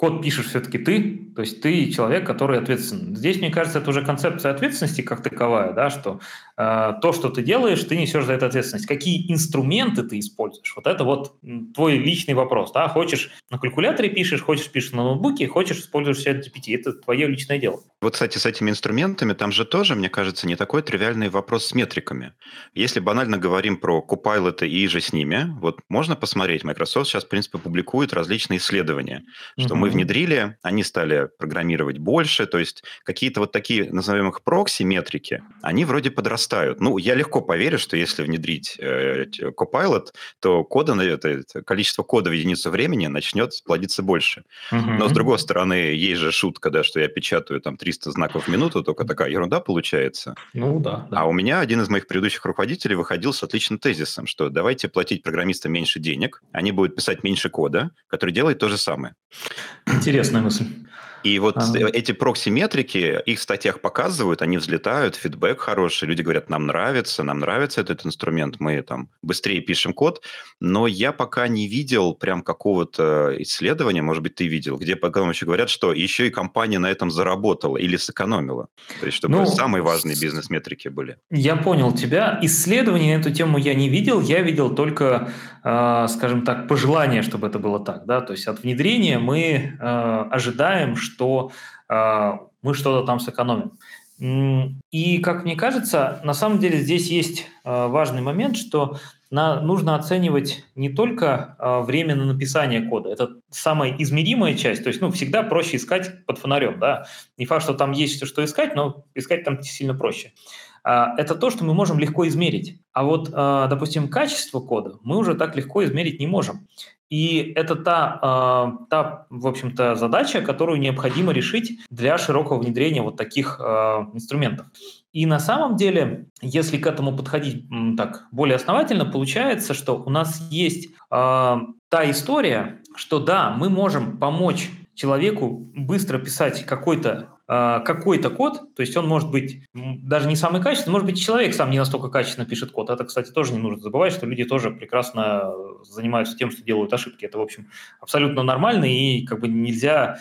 код пишешь все-таки ты, то есть ты человек, который ответственен. Здесь, мне кажется, это уже концепция ответственности как таковая, да, что э, то, что ты делаешь, ты несешь за это ответственность. Какие инструменты ты используешь? Вот это вот твой личный вопрос. Да? Хочешь на калькуляторе пишешь, хочешь пишешь на ноутбуке, хочешь используешь чат GPT. Это твое личное дело. Вот, кстати, с этими инструментами там же тоже, мне кажется, не такой тривиальный вопрос с метриками. Если банально говорим про Copilot и же с ними, вот можно посмотреть, Microsoft сейчас, в принципе, публикует различные исследования, что mm-hmm. мы внедрили, они стали программировать больше, то есть какие-то вот такие, назовем их прокси-метрики, они вроде подрастают. Ну, я легко поверю, что если внедрить э, Copilot, то кода, это, это количество кода в единицу времени начнет плодиться больше. Uh-huh. Но, с другой стороны, есть же шутка, да, что я печатаю там 300 знаков в минуту, только такая ерунда получается. Ну, да. да. А у меня один из моих предыдущих руководителей выходил с отличным тезисом, что давайте платить программистам меньше денег, они будут писать меньше кода, который делает то же самое. Интересная мысль. И вот а. эти прокси-метрики, их в статьях показывают, они взлетают, фидбэк хороший, люди говорят, нам нравится, нам нравится этот инструмент, мы там быстрее пишем код, но я пока не видел прям какого-то исследования, может быть, ты видел, где потом еще говорят, что еще и компания на этом заработала или сэкономила. То есть, чтобы ну, самые важные бизнес-метрики были. Я понял тебя. Исследований на эту тему я не видел, я видел только, э, скажем так, пожелание, чтобы это было так. Да? То есть от внедрения мы э, ожидаем, что что э, мы что-то там сэкономим. И, как мне кажется, на самом деле здесь есть э, важный момент, что на, нужно оценивать не только э, время на написание кода, это самая измеримая часть, то есть ну, всегда проще искать под фонарем. Да? Не факт, что там есть что искать, но искать там сильно проще. А, это то, что мы можем легко измерить. А вот, допустим, качество кода мы уже так легко измерить не можем. И это та, э, та, в общем-то, задача, которую необходимо решить для широкого внедрения вот таких э, инструментов. И на самом деле, если к этому подходить так более основательно, получается, что у нас есть э, та история, что да, мы можем помочь человеку быстро писать какой-то какой-то код, то есть он может быть даже не самый качественный, может быть, человек сам не настолько качественно пишет код. Это, кстати, тоже не нужно забывать, что люди тоже прекрасно занимаются тем, что делают ошибки. Это, в общем, абсолютно нормально, и как бы нельзя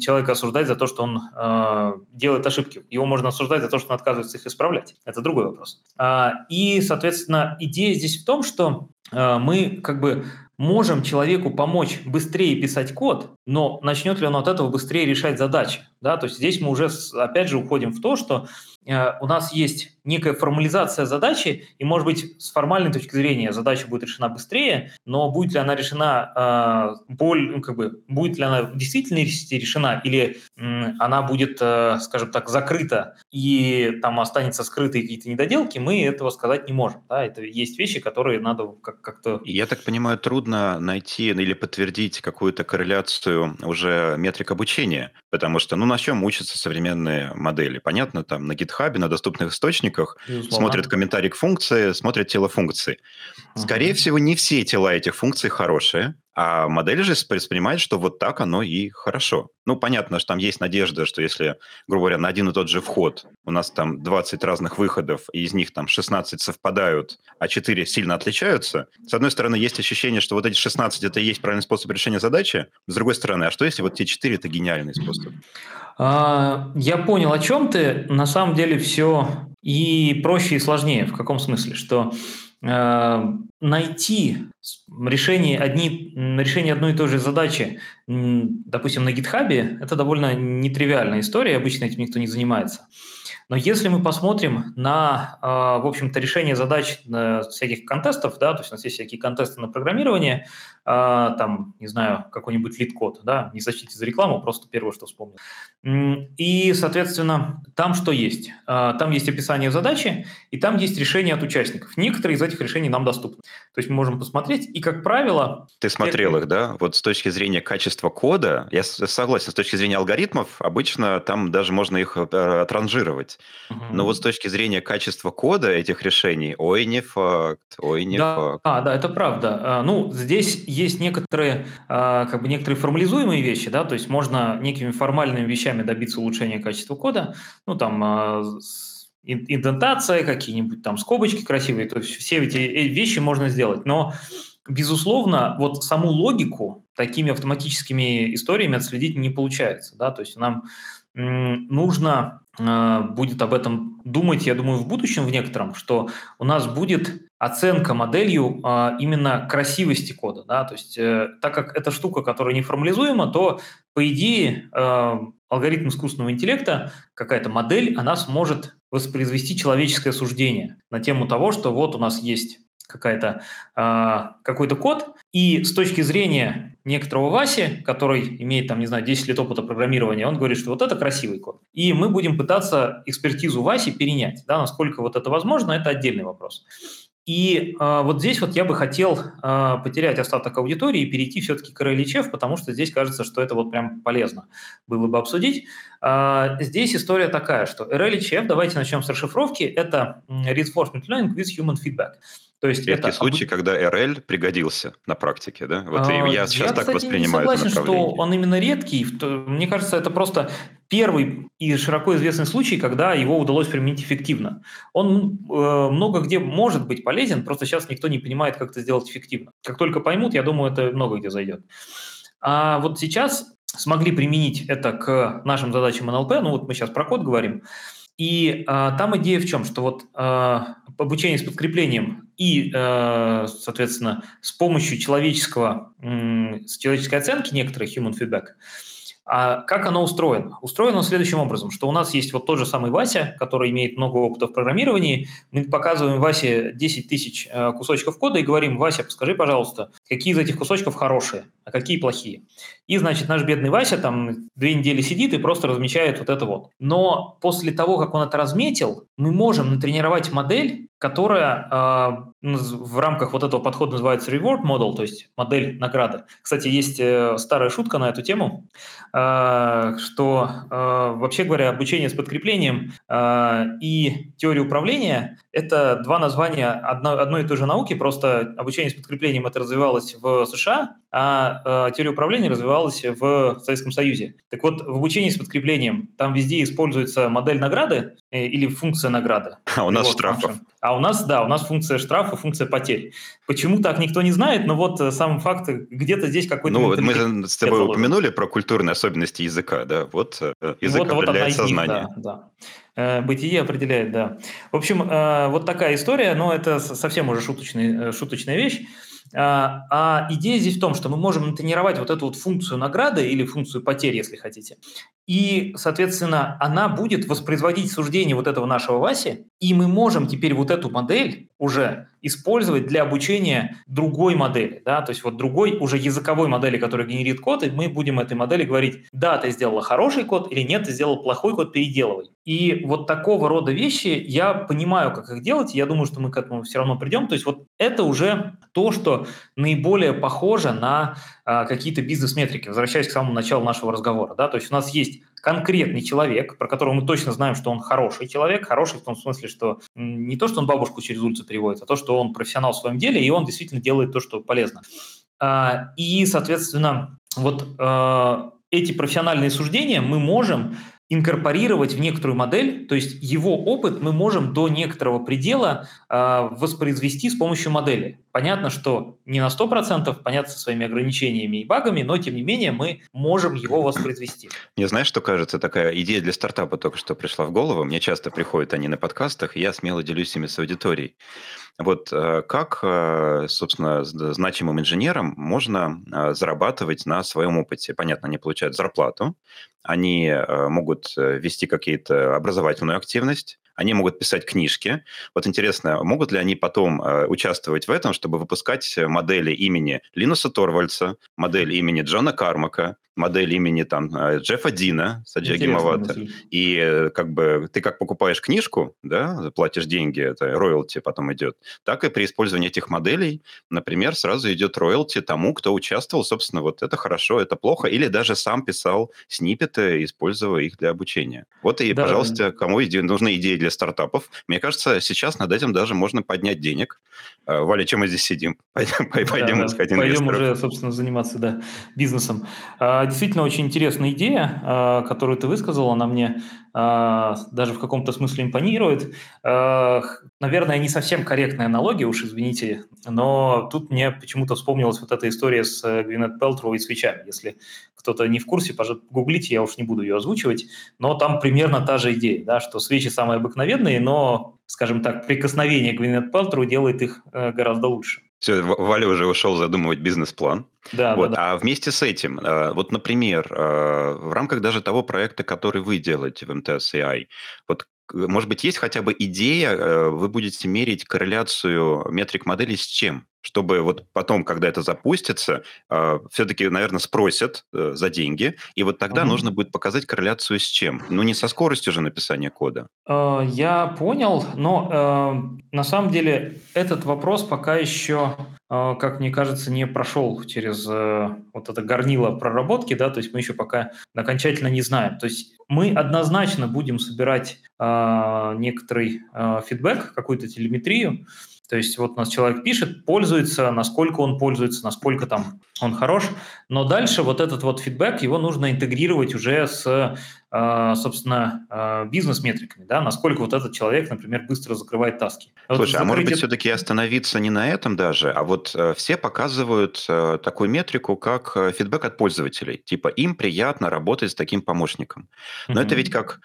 человека осуждать за то, что он э, делает ошибки. Его можно осуждать за то, что он отказывается их исправлять. Это другой вопрос. А, и, соответственно, идея здесь в том, что э, мы как бы можем человеку помочь быстрее писать код, но начнет ли он от этого быстрее решать задачи? Да? То есть здесь мы уже, опять же, уходим в то, что э, у нас есть некая формализация задачи, и, может быть, с формальной точки зрения задача будет решена быстрее, но будет ли она решена, э, боль, ну, как бы, будет ли она действительно решена, или э, она будет, э, скажем так, закрыта, и там останется скрытые какие-то недоделки, мы этого сказать не можем. Да? Это есть вещи, которые надо как- как-то... Я так понимаю, трудно найти или подтвердить какую-то корреляцию уже метрик обучения, потому что, ну, на чем учатся современные модели? Понятно, там на GitHub, на доступных источниках Безусловно. смотрят комментарий к функции, смотрят тело функции. Скорее uh-huh. всего, не все тела этих функций хорошие, а модель же воспринимает, что вот так оно и хорошо. Ну, понятно, что там есть надежда, что если, грубо говоря, на один и тот же вход у нас там 20 разных выходов, и из них там 16 совпадают, а 4 сильно отличаются, с одной стороны, есть ощущение, что вот эти 16 – это и есть правильный способ решения задачи, с другой стороны, а что если вот те 4 – это гениальный способ? А, я понял, о чем ты. На самом деле все и проще, и сложнее. В каком смысле? Что найти решение, одни, решение одной и той же задачи, допустим, на гитхабе, это довольно нетривиальная история, обычно этим никто не занимается. Но если мы посмотрим на, а, в общем-то, решение задач всяких контестов, да, то есть у нас есть всякие контесты на программирование, там, не знаю, какой-нибудь LeetCode, да, не сочтите за рекламу, просто первое, что вспомнил. И, соответственно, там что есть? А, там есть описание задачи, и там есть решения от участников. Некоторые из этих решений нам доступны. То есть мы можем посмотреть, и, как правило... Ты смотрел это... их, да? Вот с точки зрения качества кода, я согласен, с точки зрения алгоритмов, обычно там даже можно их э, отранжировать. Угу. Но вот с точки зрения качества кода этих решений, ой, не факт, ой, не да, факт. А, да, это правда. А, ну, здесь есть некоторые, а, как бы некоторые формализуемые вещи, да, то есть можно некими формальными вещами добиться улучшения качества кода, ну, там, а, индентация, какие-нибудь там скобочки красивые, то есть все эти э, вещи можно сделать, но Безусловно, вот саму логику такими автоматическими историями отследить не получается. Да? То есть нам нужно будет об этом думать, я думаю, в будущем в некотором, что у нас будет оценка моделью э, именно красивости кода. Да? То есть э, так как эта штука, которая не формализуема, то, по идее, алгоритм искусственного интеллекта, какая-то модель, она сможет воспроизвести человеческое суждение на тему того, что вот у нас есть какая-то, какой-то код, и с точки зрения некоторого Васи, который имеет, там, не знаю, 10 лет опыта программирования, он говорит, что вот это красивый код. И мы будем пытаться экспертизу Васи перенять. Да, насколько вот это возможно, это отдельный вопрос. И э, вот здесь вот я бы хотел э, потерять остаток аудитории и перейти все-таки к RLHF, потому что здесь кажется, что это вот прям полезно было бы обсудить. Э, здесь история такая, что RLHF, давайте начнем с расшифровки, это Reinforcement Learning with Human Feedback. То есть Редкий это... случай, когда RL пригодился на практике, да? Вот а, я сейчас я, так кстати, воспринимаю не согласен, это что он именно редкий. Мне кажется, это просто первый и широко известный случай, когда его удалось применить эффективно. Он э, много где может быть полезен, просто сейчас никто не понимает, как это сделать эффективно. Как только поймут, я думаю, это много где зайдет. А вот сейчас смогли применить это к нашим задачам НЛП, ну вот мы сейчас про код говорим, и а, там идея в чем, что вот а, обучение с подкреплением и, а, соответственно, с помощью человеческого, с человеческой оценки некоторых human feedback – а как оно устроено? Устроено следующим образом, что у нас есть вот тот же самый Вася, который имеет много опыта в программировании. Мы показываем Васе 10 тысяч э, кусочков кода и говорим, Вася, скажи, пожалуйста, какие из этих кусочков хорошие, а какие плохие. И, значит, наш бедный Вася там две недели сидит и просто размечает вот это вот. Но после того, как он это разметил, мы можем натренировать модель, которая э, в рамках вот этого подхода называется reward model, то есть модель награды. Кстати, есть э, старая шутка на эту тему, э, что э, вообще говоря, обучение с подкреплением и теория управления – это два названия одно, одной и той же науки, просто обучение с подкреплением это развивалось в США, а э, теория управления развивалась в Советском Союзе. Так вот, в обучении с подкреплением там везде используется модель награды э, или функция награды. А у нас штрафов. А у нас, да, у нас функция штрафа, функция потерь. Почему так, никто не знает, но вот э, сам факт, где-то здесь какой-то... Ну, мы же с тобой упомянули про культурные особенности языка, да, вот язык вот, определяет вот сознание. Них, да, да. Бытие определяет, да. В общем, вот такая история, но это совсем уже шуточная, шуточная вещь. А, идея здесь в том, что мы можем натренировать вот эту вот функцию награды или функцию потери, если хотите. И, соответственно, она будет воспроизводить суждение вот этого нашего Васи, и мы можем теперь вот эту модель уже использовать для обучения другой модели, да, то есть вот другой уже языковой модели, которая генерит код, и мы будем этой модели говорить, да, ты сделала хороший код или нет, ты сделал плохой код, переделывай. И вот такого рода вещи я понимаю, как их делать, я думаю, что мы к этому все равно придем. То есть вот это уже то, что наиболее похоже на а, какие-то бизнес-метрики, возвращаясь к самому началу нашего разговора. Да? То есть у нас есть конкретный человек, про которого мы точно знаем, что он хороший человек, хороший в том смысле, что не то, что он бабушку через улицу переводит, а то, что он профессионал в своем деле, и он действительно делает то, что полезно. А, и, соответственно, вот а, эти профессиональные суждения мы можем инкорпорировать в некоторую модель, то есть его опыт мы можем до некоторого предела э, воспроизвести с помощью модели. Понятно, что не на 100%, понятно со своими ограничениями и багами, но тем не менее мы можем его воспроизвести. Мне знаешь, что кажется, такая идея для стартапа только что пришла в голову. Мне часто приходят они на подкастах, и я смело делюсь ими с аудиторией. Вот э, как, э, собственно, значимым инженерам можно э, зарабатывать на своем опыте? Понятно, они получают зарплату, они могут вести какие-то образовательную активность, они могут писать книжки. Вот интересно, могут ли они потом участвовать в этом, чтобы выпускать модели имени Линуса Торвальца, модель имени Джона Кармака, модель имени там э, Джеффа Дина, Саджа Мавата. И э, как бы ты как покупаешь книжку, да, платишь деньги, это роялти потом идет, так и при использовании этих моделей, например, сразу идет роялти тому, кто участвовал, собственно, вот это хорошо, это плохо, или даже сам писал сниппеты, используя их для обучения. Вот и, да, пожалуйста, кому иде- нужны идеи для стартапов. Мне кажется, сейчас над этим даже можно поднять денег. Э, Валя, чем мы здесь сидим? Пойдем, пойдем да, искать инвесторов. Пойдем уже, собственно, заниматься да, бизнесом. А, действительно очень интересная идея, а, которую ты высказал, она мне а, даже в каком-то смысле импонирует. А, наверное, не совсем корректная аналогия, уж извините, но тут мне почему-то вспомнилась вот эта история с э, Гвинет Пелтроу и свечами. Если кто-то не в курсе, гуглите, я уж не буду ее озвучивать, но там примерно та же идея, да, что свечи самые обыкновенные, но, скажем так, прикосновение Гвинет Пелтроу делает их э, гораздо лучше. Все, Валя уже ушел задумывать бизнес-план. Да, вот. да, да. А вместе с этим, э, вот, например, э, в рамках даже того проекта, который вы делаете в МТС AI, вот может быть, есть хотя бы идея, э, вы будете мерить корреляцию метрик моделей с чем? Чтобы вот потом, когда это запустится, э, все-таки, наверное, спросят э, за деньги, и вот тогда угу. нужно будет показать корреляцию с чем? Ну, не со скоростью же написания кода. Э, я понял, но э, на самом деле этот вопрос пока еще, э, как мне кажется, не прошел через э, вот это горнило проработки, да, то есть мы еще пока окончательно не знаем. То есть мы однозначно будем собирать э, некоторый э, фидбэк, какую-то телеметрию, то есть вот у нас человек пишет, пользуется, насколько он пользуется, насколько там он хорош, но дальше вот этот вот фидбэк, его нужно интегрировать уже с собственно, а, бизнес-метриками, да, насколько вот этот человек, например, быстро закрывает таски. Слушай, вот а может быть все-таки остановиться не на этом даже, а вот э, все показывают э, такую метрику, как э, фидбэк от пользователей. Типа им приятно работать с таким помощником. Но mm-hmm. это ведь как,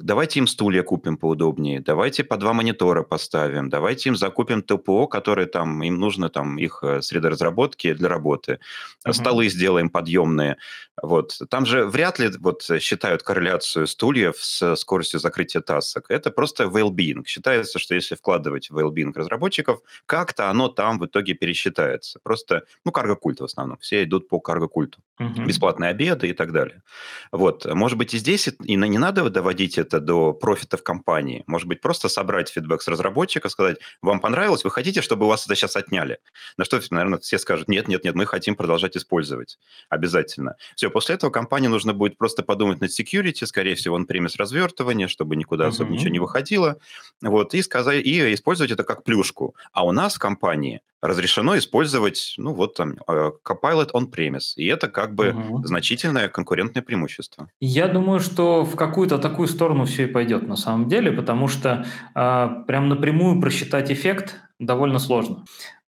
давайте им стулья купим поудобнее, давайте по два монитора поставим, давайте им закупим ТПО, которые там, им нужно там их среда разработки для работы, mm-hmm. столы сделаем подъемные. Вот. Там же вряд ли вот считают корреляцию корреляцию стульев с скоростью закрытия тасок. Это просто well-being. Считается, что если вкладывать в well-being разработчиков, как-то оно там в итоге пересчитается. Просто, ну, карго-культ в основном. Все идут по карго-культу. Угу. Бесплатные обеды и так далее. Вот. Может быть, и здесь и не надо доводить это до профитов компании. Может быть, просто собрать фидбэк с разработчика, сказать, вам понравилось, вы хотите, чтобы у вас это сейчас отняли? На что, наверное, все скажут, нет, нет, нет, мы хотим продолжать использовать. Обязательно. Все, после этого компании нужно будет просто подумать над security, скорее всего, он премис развертывания, чтобы никуда особо uh-huh. ничего не выходило, вот, и, сказать, и использовать это как плюшку. А у нас в компании разрешено использовать, ну, вот там, э, Copilot on-premise. И это как бы угу. значительное конкурентное преимущество. Я думаю, что в какую-то такую сторону все и пойдет на самом деле, потому что э, прям напрямую просчитать эффект довольно сложно.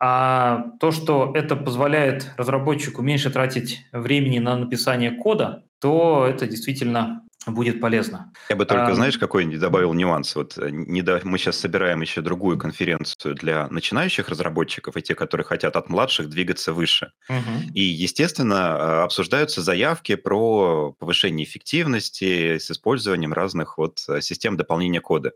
А то, что это позволяет разработчику меньше тратить времени на написание кода, то это действительно будет полезно. Я бы только, а, знаешь, какой добавил нюанс. Вот э, не до... мы сейчас собираем еще другую конференцию для начинающих разработчиков и те, которые хотят от младших двигаться выше. Угу. И, естественно, э, обсуждаются заявки про повышение эффективности с использованием разных вот э, систем дополнения кода.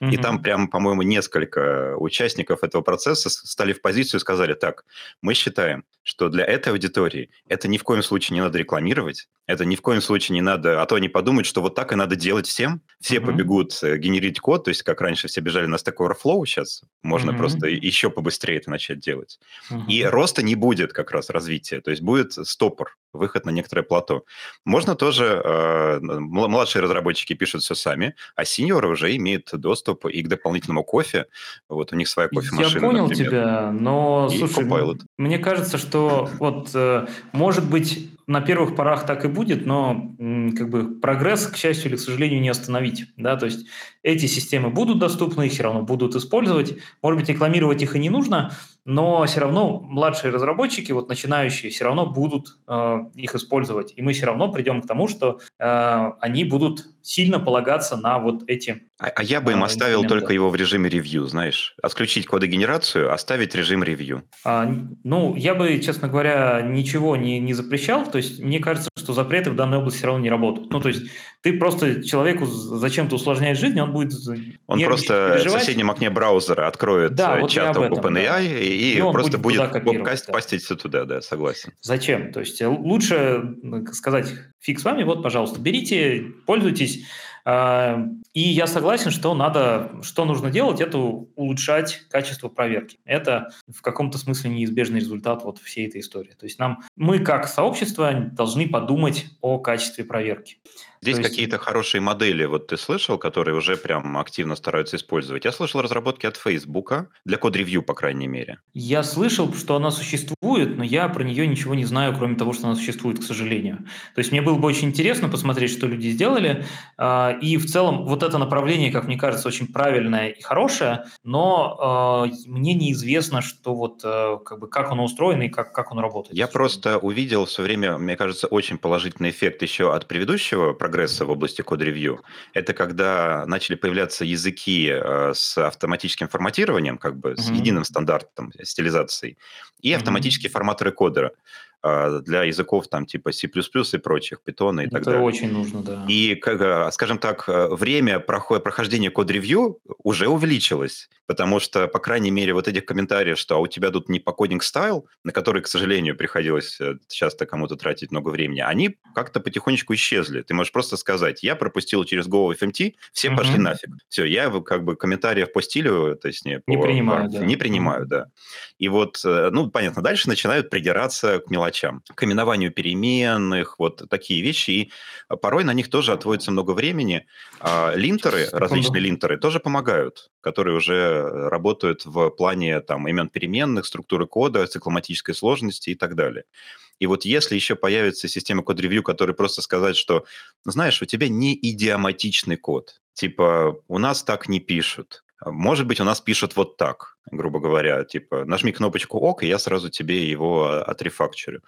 Угу. И там прям, по-моему, несколько участников этого процесса стали в позицию и сказали, так, мы считаем, что для этой аудитории это ни в коем случае не надо рекламировать, это ни в коем случае не надо, а то они подумают, что вот так и надо делать всем. Все mm-hmm. побегут э, генерить код, то есть как раньше все бежали на Stack Overflow, сейчас можно mm-hmm. просто еще побыстрее это начать делать. Mm-hmm. И роста не будет как раз развития, то есть будет стопор, выход на некоторое плато. Можно тоже, э, младшие разработчики пишут все сами, а сеньоры уже имеют доступ и к дополнительному кофе. Вот у них своя кофемашина, Я понял например. тебя, но, и слушай, Copilot. мне кажется, что вот, э, может быть, на первых порах так и будет, но как бы прогресс, к счастью или к сожалению, не остановить. Да? То есть эти системы будут доступны, их все равно будут использовать. Может быть, рекламировать их и не нужно, но все равно младшие разработчики, вот начинающие, все равно будут э, их использовать. И мы все равно придем к тому, что э, они будут сильно полагаться на вот эти... А, а я бы им э, оставил только его в режиме ревью, знаешь. Отключить кодогенерацию, оставить режим ревью. А, ну, я бы, честно говоря, ничего не, не запрещал. То есть мне кажется, что запреты в данной области все равно не работают. Ну, то есть ты просто человеку зачем-то усложняешь жизнь, он будет... Он просто переживать. в соседнем окне браузера откроет да, вот чат OpenAI да. и, и просто будет, будет да. пастить все туда, да, согласен. Зачем? То есть лучше сказать, фиг с вами, вот, пожалуйста, берите, пользуйтесь, а, и я согласен, что надо, что нужно делать, это улучшать качество проверки. Это в каком-то смысле неизбежный результат вот всей этой истории. То есть нам, мы как сообщество должны подумать о качестве проверки. Здесь есть... какие-то хорошие модели, вот ты слышал, которые уже прям активно стараются использовать. Я слышал разработки от Facebook, для код-ревью, по крайней мере. Я слышал, что она существует, но я про нее ничего не знаю, кроме того, что она существует, к сожалению. То есть мне было бы очень интересно посмотреть, что люди сделали, а, и в целом вот это направление, как мне кажется, очень правильное и хорошее, но э, мне неизвестно, что вот э, как бы как оно устроено и как, как оно работает. Я просто увидел все время, мне кажется, очень положительный эффект еще от предыдущего прогресса в области код-ревью. Это когда начали появляться языки э, с автоматическим форматированием, как бы mm-hmm. с единым стандартом стилизацией, и автоматические mm-hmm. форматоры кодера. А, для языков там типа C++ и прочих, Python и Это так далее. Это очень нужно, да. И, как, скажем так, время прохождения код-ревью уже увеличилось, потому что, по крайней мере, вот этих комментариев, что а у тебя тут не по кодинг стайл, на который, к сожалению, приходилось э, часто кому-то тратить много времени, они как-то потихонечку исчезли. Ты можешь просто сказать, я пропустил через Go FMT, все mm-hmm. пошли нафиг. Все, я как бы комментариев по стилю, то есть не, не по, принимаю, да. не принимаю, да. И вот, э, ну, понятно, дальше начинают придираться к мелочам, к именованию переменных, вот такие вещи, и порой на них тоже отводится много времени. А линтеры, Секунду. различные линтеры, тоже помогают, которые уже работают в плане там имен переменных, структуры кода, цикломатической сложности и так далее. И вот если еще появится система код-ревью, которая просто сказать, что, знаешь, у тебя не идиоматичный код, типа у нас так не пишут, может быть, у нас пишут вот так, грубо говоря, типа нажми кнопочку ОК, и я сразу тебе его отрефакчурю.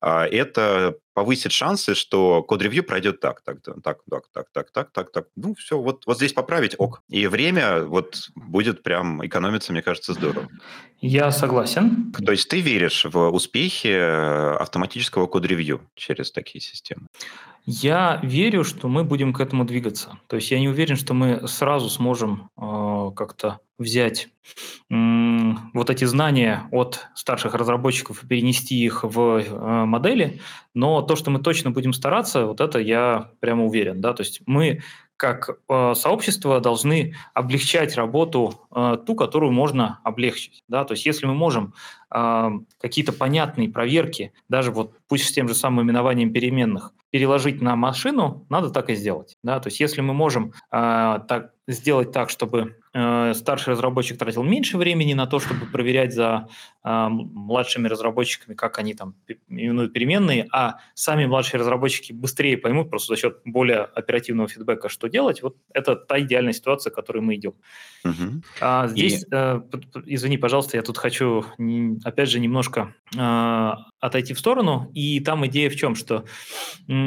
А это повысит шансы, что код-ревью пройдет так, так, так, так, так, так, так, так, так, так. Ну, все, вот, вот здесь поправить ок. И время вот будет прям экономиться, мне кажется, здорово. Я согласен. То есть ты веришь в успехи автоматического код-ревью через такие системы? Я верю, что мы будем к этому двигаться. То есть я не уверен, что мы сразу сможем э, как-то взять э, вот эти знания от старших разработчиков и перенести их в э, модели, но то, что мы точно будем стараться, вот это я прямо уверен. Да? То есть мы как э, сообщество должны облегчать работу э, ту, которую можно облегчить. Да? То есть если мы можем э, какие-то понятные проверки, даже вот пусть с тем же самым именованием переменных, переложить на машину, надо так и сделать. Да? То есть если мы можем э, так, сделать так, чтобы э, старший разработчик тратил меньше времени на то, чтобы проверять за э, младшими разработчиками, как они там именуют переменные, а сами младшие разработчики быстрее поймут просто за счет более оперативного фидбэка, что делать, вот это та идеальная ситуация, к которой мы идем. Угу. А здесь, И... э, извини, пожалуйста, я тут хочу, опять же, немножко э, отойти в сторону, и там идея в чем, что м-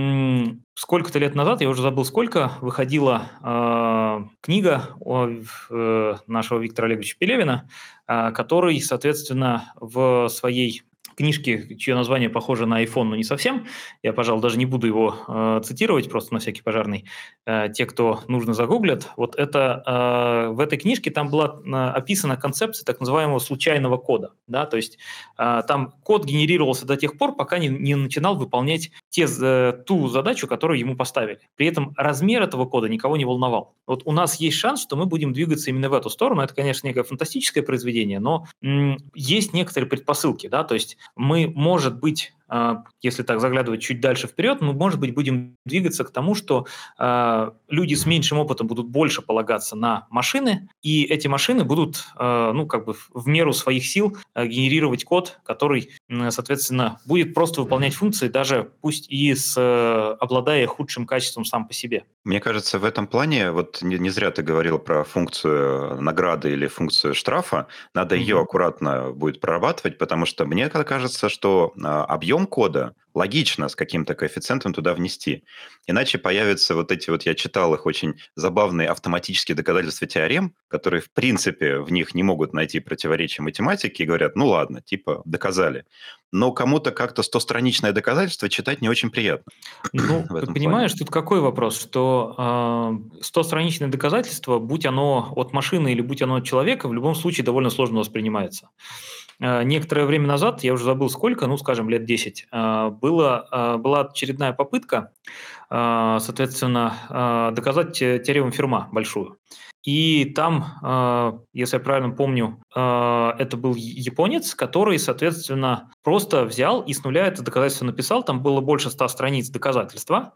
сколько-то лет назад, я уже забыл сколько, выходила э, книга о, э, нашего Виктора Олеговича Пелевина, э, который, соответственно, в своей книжки, чье название похоже на iPhone, но не совсем. Я, пожалуй, даже не буду его э, цитировать, просто на всякий пожарный. Э, те, кто нужно, загуглят. Вот это э, в этой книжке там была э, описана концепция так называемого случайного кода. Да? То есть э, там код генерировался до тех пор, пока не, не начинал выполнять те, э, ту задачу, которую ему поставили. При этом размер этого кода никого не волновал. Вот у нас есть шанс, что мы будем двигаться именно в эту сторону. Это, конечно, некое фантастическое произведение, но м- есть некоторые предпосылки. Да? То есть мы, может быть, если так заглядывать чуть дальше вперед, мы, может быть, будем двигаться к тому, что э, люди с меньшим опытом будут больше полагаться на машины, и эти машины будут, э, ну, как бы в меру своих сил э, генерировать код, который, э, соответственно, будет просто выполнять функции, даже пусть и с, э, обладая худшим качеством сам по себе. Мне кажется, в этом плане, вот не, не зря ты говорил про функцию награды или функцию штрафа, надо mm-hmm. ее аккуратно будет прорабатывать, потому что мне кажется, что объем объем кода логично с каким-то коэффициентом туда внести. Иначе появятся вот эти вот, я читал их, очень забавные автоматические доказательства теорем, которые, в принципе, в них не могут найти противоречия математики и говорят, ну ладно, типа, доказали. Но кому-то как-то стостраничное доказательство читать не очень приятно. Ну, ты понимаешь, плане. тут какой вопрос, что э, стостраничное доказательство, будь оно от машины или будь оно от человека, в любом случае довольно сложно воспринимается. Э, некоторое время назад, я уже забыл сколько, ну, скажем, лет 10, э, было, э, была очередная попытка, соответственно, доказать теорему Ферма большую. И там, если я правильно помню, это был японец, который, соответственно, просто взял и с нуля это доказательство написал. Там было больше ста страниц доказательства.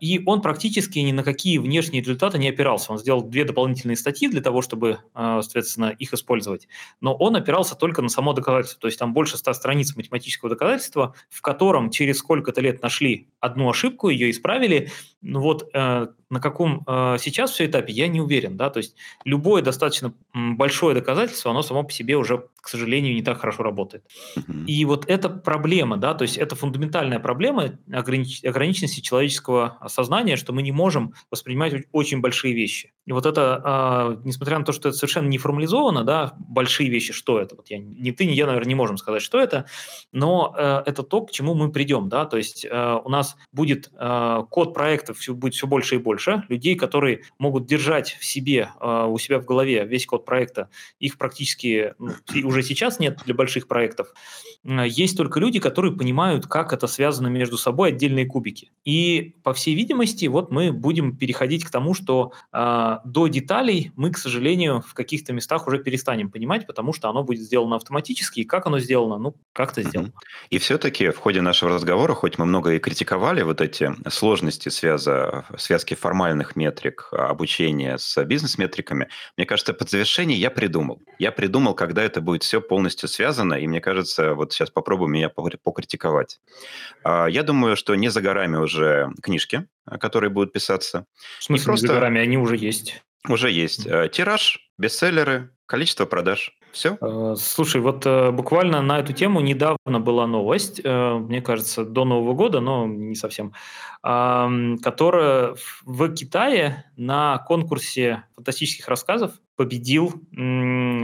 И он практически ни на какие внешние результаты не опирался. Он сделал две дополнительные статьи для того, чтобы, соответственно, их использовать. Но он опирался только на само доказательство. То есть там больше ста страниц математического доказательства, в котором через сколько-то лет нашли одну ошибку, ее исправили. Ну вот э, на каком э, сейчас все этапе, я не уверен. Да? То есть любое достаточно большое доказательство, оно само по себе уже, к сожалению, не так хорошо работает. И вот эта проблема, да, то есть это фундаментальная проблема огранич- ограниченности человеческого сознания, что мы не можем воспринимать очень большие вещи. И вот это, а, несмотря на то, что это совершенно не формализовано, да, большие вещи, что это, вот я, ни ты, ни я, наверное, не можем сказать, что это, но э, это то, к чему мы придем, да, то есть э, у нас будет э, код проектов все, будет все больше и больше, людей, которые могут держать в себе, у себя в голове весь код проекта, их практически ну, уже сейчас нет для больших проектов, есть только люди, которые понимают, как это связано между собой, отдельные кубики. И, по всей видимости, вот мы будем переходить к тому, что э, до деталей мы, к сожалению, в каких-то местах уже перестанем понимать, потому что оно будет сделано автоматически, и как оно сделано, ну, как-то сделано. И все-таки в ходе нашего разговора, хоть мы много и критиковали вот эти сложности связа, связки формальных метрик обучения с бизнес-метриками, мне кажется, под завершение я придумал. Я придумал, когда это будет все полностью связано, и мне кажется, вот сейчас попробую меня покритиковать. А, я думаю, что не за горами уже книжки, которые будут писаться. В смысле, просто... не за горами? Они уже есть. Уже есть. Э, тираж, бестселлеры, количество продаж. Все? Э, слушай, вот э, буквально на эту тему недавно была новость, мне кажется, до Нового года, но не совсем, которая в Китае на конкурсе фантастических рассказов победил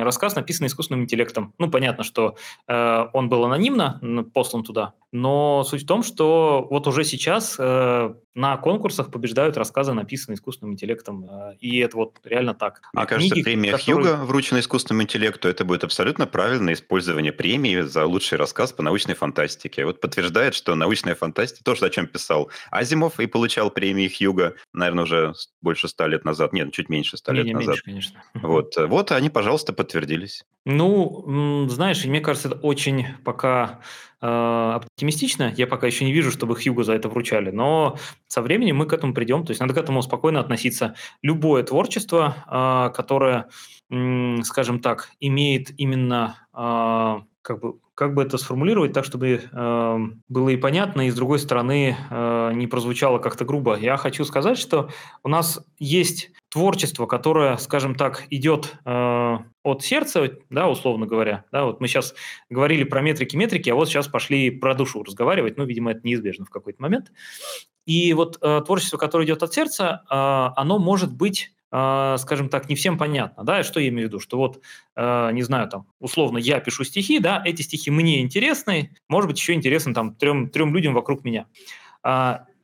рассказ, написанный искусственным интеллектом. Ну, понятно, что э, он был анонимно послан туда, но суть в том, что вот уже сейчас э, на конкурсах побеждают рассказы, написанные искусственным интеллектом, э, и это вот реально так. А кажется, книги, премия которые... Хьюга, врученная искусственному интеллекту, это будет абсолютно правильное использование премии за лучший рассказ по научной фантастике. Вот подтверждает, что научная фантастика, то, о чем писал Азимов и получал премии Хьюга, наверное, уже больше ста лет назад, нет, чуть меньше ста лет не, назад. Меньше, конечно. Вот, э, вот они, пожалуйста, подтвердились. Ну, знаешь, мне кажется, это очень пока э, оптимистично. Я пока еще не вижу, чтобы Хьюго за это вручали, но со временем мы к этому придем. То есть надо к этому спокойно относиться. Любое творчество, э, которое, э, скажем так, имеет именно э, как бы как бы это сформулировать так, чтобы э, было и понятно, и с другой стороны э, не прозвучало как-то грубо. Я хочу сказать, что у нас есть творчество, которое, скажем так, идет э, от сердца, да, условно говоря. Да, вот мы сейчас говорили про метрики, метрики, а вот сейчас пошли про душу разговаривать. Ну, видимо, это неизбежно в какой-то момент. И вот э, творчество, которое идет от сердца, э, оно может быть а, скажем так, не всем понятно, да, что я имею в виду, что вот, э, не знаю, там, условно, я пишу стихи, да, эти стихи мне интересны, может быть, еще интересны там трем, трем людям вокруг меня.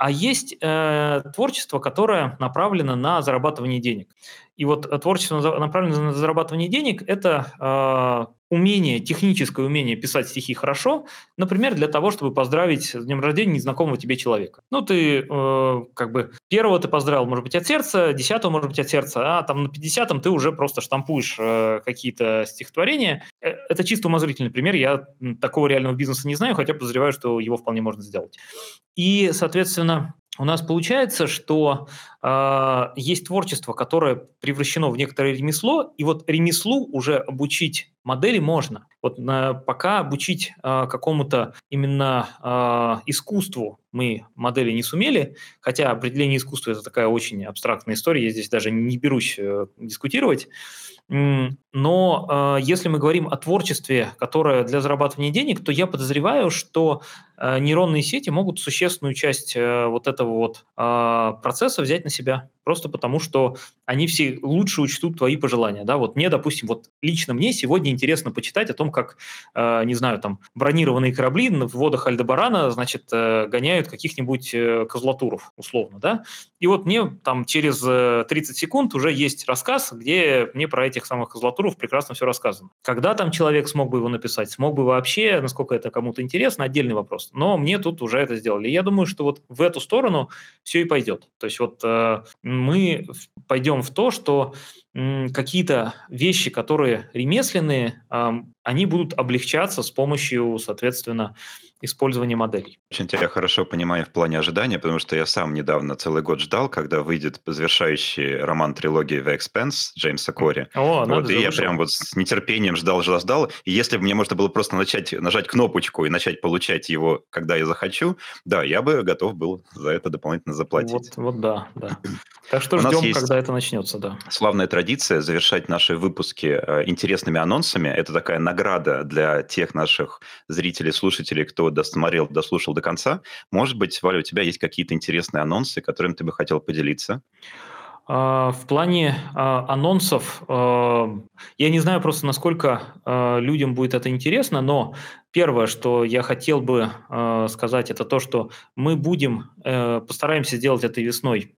А, есть э, творчество, которое направлено на зарабатывание денег. И вот творчество, направленное на зарабатывание денег, это э, умение, техническое умение писать стихи хорошо, например, для того, чтобы поздравить с днем рождения незнакомого тебе человека. Ну, ты э, как бы первого ты поздравил, может быть, от сердца, десятого, может быть, от сердца, а там на пятидесятом ты уже просто штампуешь э, какие-то стихотворения. Э, это чисто умозрительный пример, я такого реального бизнеса не знаю, хотя подозреваю, что его вполне можно сделать. И, соответственно, у нас получается, что э, есть творчество, которое превращено в некоторое ремесло, и вот ремеслу уже обучить модели можно. Вот э, пока обучить э, какому-то именно э, искусству мы модели не сумели, хотя определение искусства это такая очень абстрактная история, я здесь даже не берусь э, дискутировать. Но э, если мы говорим о творчестве, которое для зарабатывания денег, то я подозреваю, что э, нейронные сети могут существенную часть вот этого вот процесса взять на себя. Просто потому, что они все лучше учтут твои пожелания. Да? Вот мне, допустим, вот лично мне сегодня интересно почитать о том, как, э, не знаю, там бронированные корабли в водах Альдебарана, значит, э, гоняют каких-нибудь э, козлатуров, условно, да. И вот мне там через 30 секунд уже есть рассказ, где мне про этих самых козлатуров прекрасно все рассказано. Когда там человек смог бы его написать, смог бы вообще, насколько это кому-то интересно, отдельный вопрос. Но мне тут уже это сделали. И я думаю, что вот в эту сторону все и пойдет. То есть вот мы пойдем в то, что какие-то вещи, которые ремесленные, они будут облегчаться с помощью, соответственно, использования моделей. Очень тебя хорошо понимаю в плане ожидания, потому что я сам недавно целый год ждал, когда выйдет завершающий роман трилогии The Expense Джеймса Кори. О, вот, и я прям вот с нетерпением ждал, ждал, ждал. И если бы мне можно было просто начать, нажать кнопочку и начать получать его, когда я захочу, да, я бы готов был за это дополнительно заплатить. Вот, вот да, да. Так что ждем, когда это начнется, да. Славная традиция завершать наши выпуски э, интересными анонсами. Это такая награда для тех наших зрителей, слушателей, кто досмотрел, дослушал до конца. Может быть, Валя, у тебя есть какие-то интересные анонсы, которыми ты бы хотел поделиться? А, в плане а, анонсов, а, я не знаю просто, насколько людям будет это интересно, но первое, что я хотел бы сказать, это то, что мы будем, э, постараемся сделать этой весной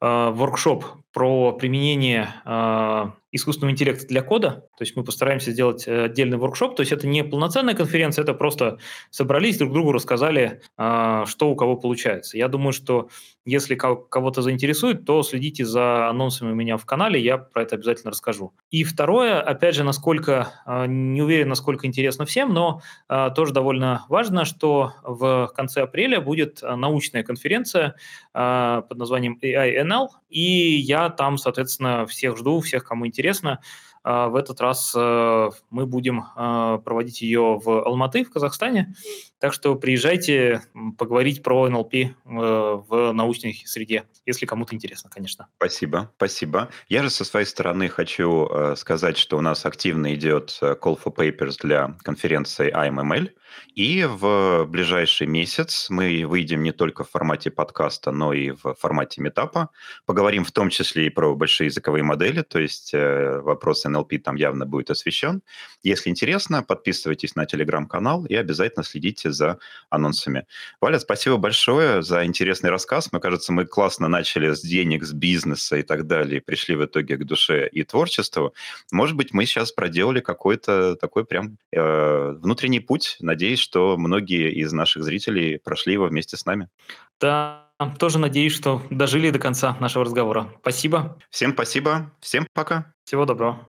воркшоп про применение искусственного интеллекта для кода. То есть мы постараемся сделать э, отдельный воркшоп. То есть это не полноценная конференция, это просто собрались, друг другу рассказали, что у кого получается. Я думаю, что если кого-то заинтересует, то следите за анонсами у меня в канале, я про это обязательно расскажу. И второе, опять же, насколько, а, не уверен, насколько интересно всем, но а, тоже довольно важно, что в конце апреля будет а, научная конференция под названием AI-NL, и я там, соответственно, всех жду, всех, кому интересно. А, в этот раз э, мы будем а, проводить ее в Алматы, в Казахстане. Так что приезжайте поговорить про НЛП э, в научной среде, если кому-то интересно, конечно. Спасибо, спасибо. Я же со своей стороны хочу э, сказать, что у нас активно идет Call for Papers для конференции IMML. И в ближайший месяц мы выйдем не только в формате подкаста, но и в формате метапа. Поговорим в том числе и про большие языковые модели, то есть э, вопрос NLP там явно будет освещен. Если интересно, подписывайтесь на телеграм-канал и обязательно следите за анонсами. Валя, спасибо большое за интересный рассказ. Мне кажется, мы классно начали с денег, с бизнеса и так далее, и пришли в итоге к душе и творчеству. Может быть, мы сейчас проделали какой-то такой прям э, внутренний путь. Надеюсь, что многие из наших зрителей прошли его вместе с нами. Да, тоже надеюсь, что дожили до конца нашего разговора. Спасибо. Всем спасибо. Всем пока. Всего доброго.